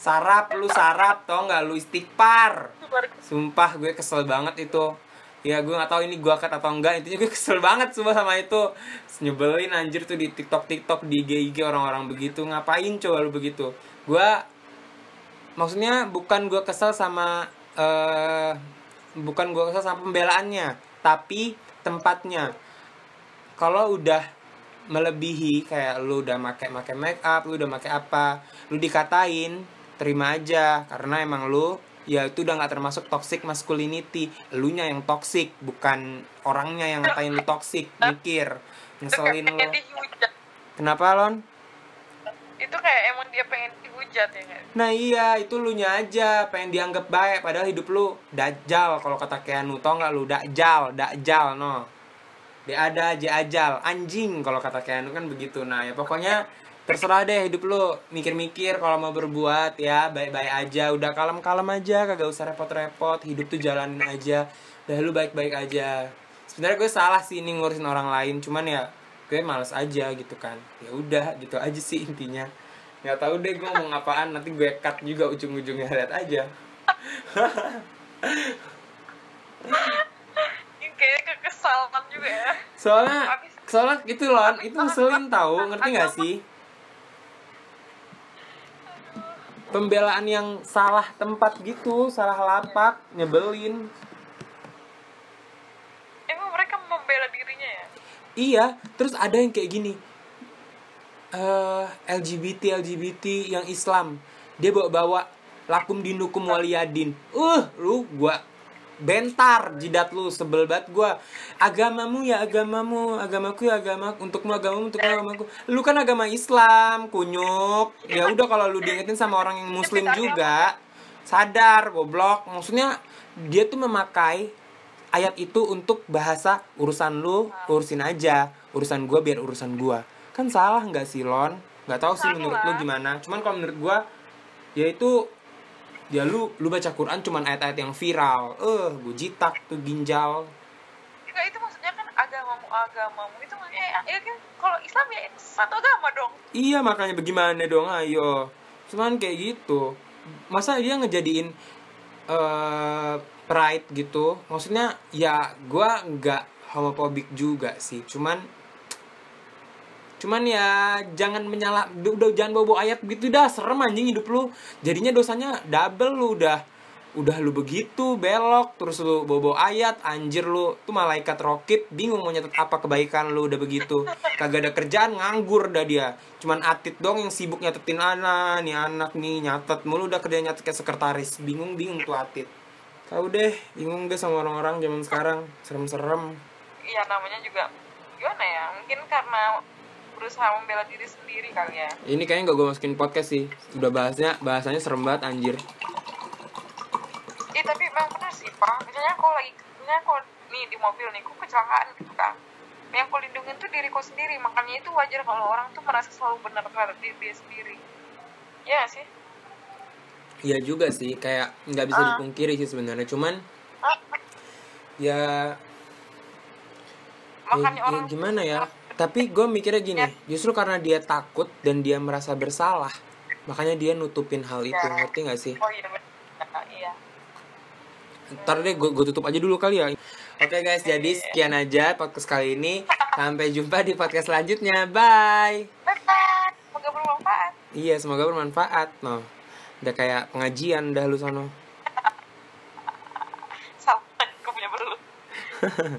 sarap lu sarap tau nggak? Lu istighfar. Sumpah gue kesel banget itu. Ya gue nggak tahu ini gue kat atau enggak. Intinya gue kesel banget sumpah sama itu. Nyebelin anjir tuh di tiktok tiktok di IG IG orang-orang begitu. Ngapain coba lu begitu? Gue maksudnya bukan gue kesel sama uh, bukan gue kesel sama pembelaannya tapi tempatnya. Kalau udah melebihi kayak lu udah make make make up lu udah make apa lu dikatain terima aja karena emang lu ya itu udah nggak termasuk toxic masculinity. Elunya yang toxic bukan orangnya yang ngatain lu toxic mikir ngeselin lu. kenapa lon? Itu kayak emang dia pengen dihujat ya kan nah iya itu lu nya aja pengen dianggap baik padahal hidup lu dajal kalau kata Keanu tau nggak lu? Dajal dajal no. Dia ada aja ajal. Anjing kalau kata Keanu kan begitu. Nah ya pokoknya terserah deh hidup lu mikir-mikir kalau mau berbuat ya baik-baik aja. Udah kalem-kalem aja kagak usah repot-repot. Hidup tuh jalanin aja. Udah lu baik-baik aja. Sebenarnya gue salah sih ini ngurusin orang lain. Cuman ya gue males aja gitu kan. Ya udah gitu aja sih intinya. Nggak tahu deh gue mau ngapaan. Nanti gue cut juga ujung-ujungnya. Lihat aja. Kekesalan juga ya. Soalnya soalnya gitu loh itu ngeselin tahu ngerti gak sih pembelaan yang salah tempat gitu salah lapak nyebelin. Emang mereka membela dirinya ya? Iya terus ada yang kayak gini. Uh, eh, LGBT LGBT yang Islam. Dia bawa bawa lakum dinukum waliyadin uh lu gua bentar jidat lu sebel banget gue agamamu ya agamamu agamaku ya agama untukmu agamamu untuk agamaku. Lu kan agama Islam kunyuk. Ya udah kalau lu diingetin sama orang yang muslim juga sadar goblok. Maksudnya dia tuh memakai ayat itu untuk bahasa urusan lu urusin aja. Urusan gue biar urusan gue kan salah nggak sih lon? Nggak tahu sih menurut lu gimana. Cuman kalau menurut gue ya itu ya lu lu baca Quran cuman ayat-ayat yang viral. Eh uh, gue jitak tuh ginjal. Enggak itu maksudnya kan agamamu agamamu itu maksudnya ya kan? Kalau Islam ya satu agama dong. Iya makanya bagaimana dong? Ayo. Cuman kayak gitu. Masa dia ngejadiin uh, pride gitu? Maksudnya ya gue nggak homofobik juga sih. Cuman cuman ya jangan menyala udah jangan bawa, ayat gitu dah serem anjing hidup lu. Jadinya dosanya double lu udah udah lu begitu belok terus lu bawa, ayat anjir lu. Tuh malaikat rokit bingung mau nyatet apa kebaikan lu udah begitu. Kagak ada kerjaan nganggur dah dia. Cuman atit dong yang sibuk nyatetin anak nih anak nih nyatet mulu udah kerja nyatet kayak sekretaris. Bingung bingung tuh atit. Tahu deh bingung deh sama orang-orang zaman sekarang. Serem-serem. Iya namanya juga gimana ya? Mungkin karena berusaha membela diri sendiri kali ya ini kayaknya gak gue masukin podcast sih udah bahasnya bahasanya serem banget anjir eh tapi memang benar sih pak misalnya kalau lagi misalnya kalau nih di mobil nih kok kecelakaan gitu kan yang kau lindungin tuh diriku sendiri makanya itu wajar kalau orang tuh merasa selalu benar terhadap diri dia sendiri ya sih Iya juga sih, kayak nggak bisa uh. dipungkiri sih sebenarnya. Cuman uh. ya, makanya ya, orang ya gimana ya? Tapi gue mikirnya gini ya. justru karena dia takut dan dia merasa bersalah makanya dia nutupin hal itu ya. ngerti gak sih? Oh iya, iya. Ntar deh gue tutup aja dulu kali ya. Oke guys jadi sekian aja podcast kali ini. Sampai jumpa di podcast selanjutnya. Bye. Bye semoga bermanfaat. Iya semoga bermanfaat. No. Udah kayak pengajian dah lu sono. Sama gue punya perlu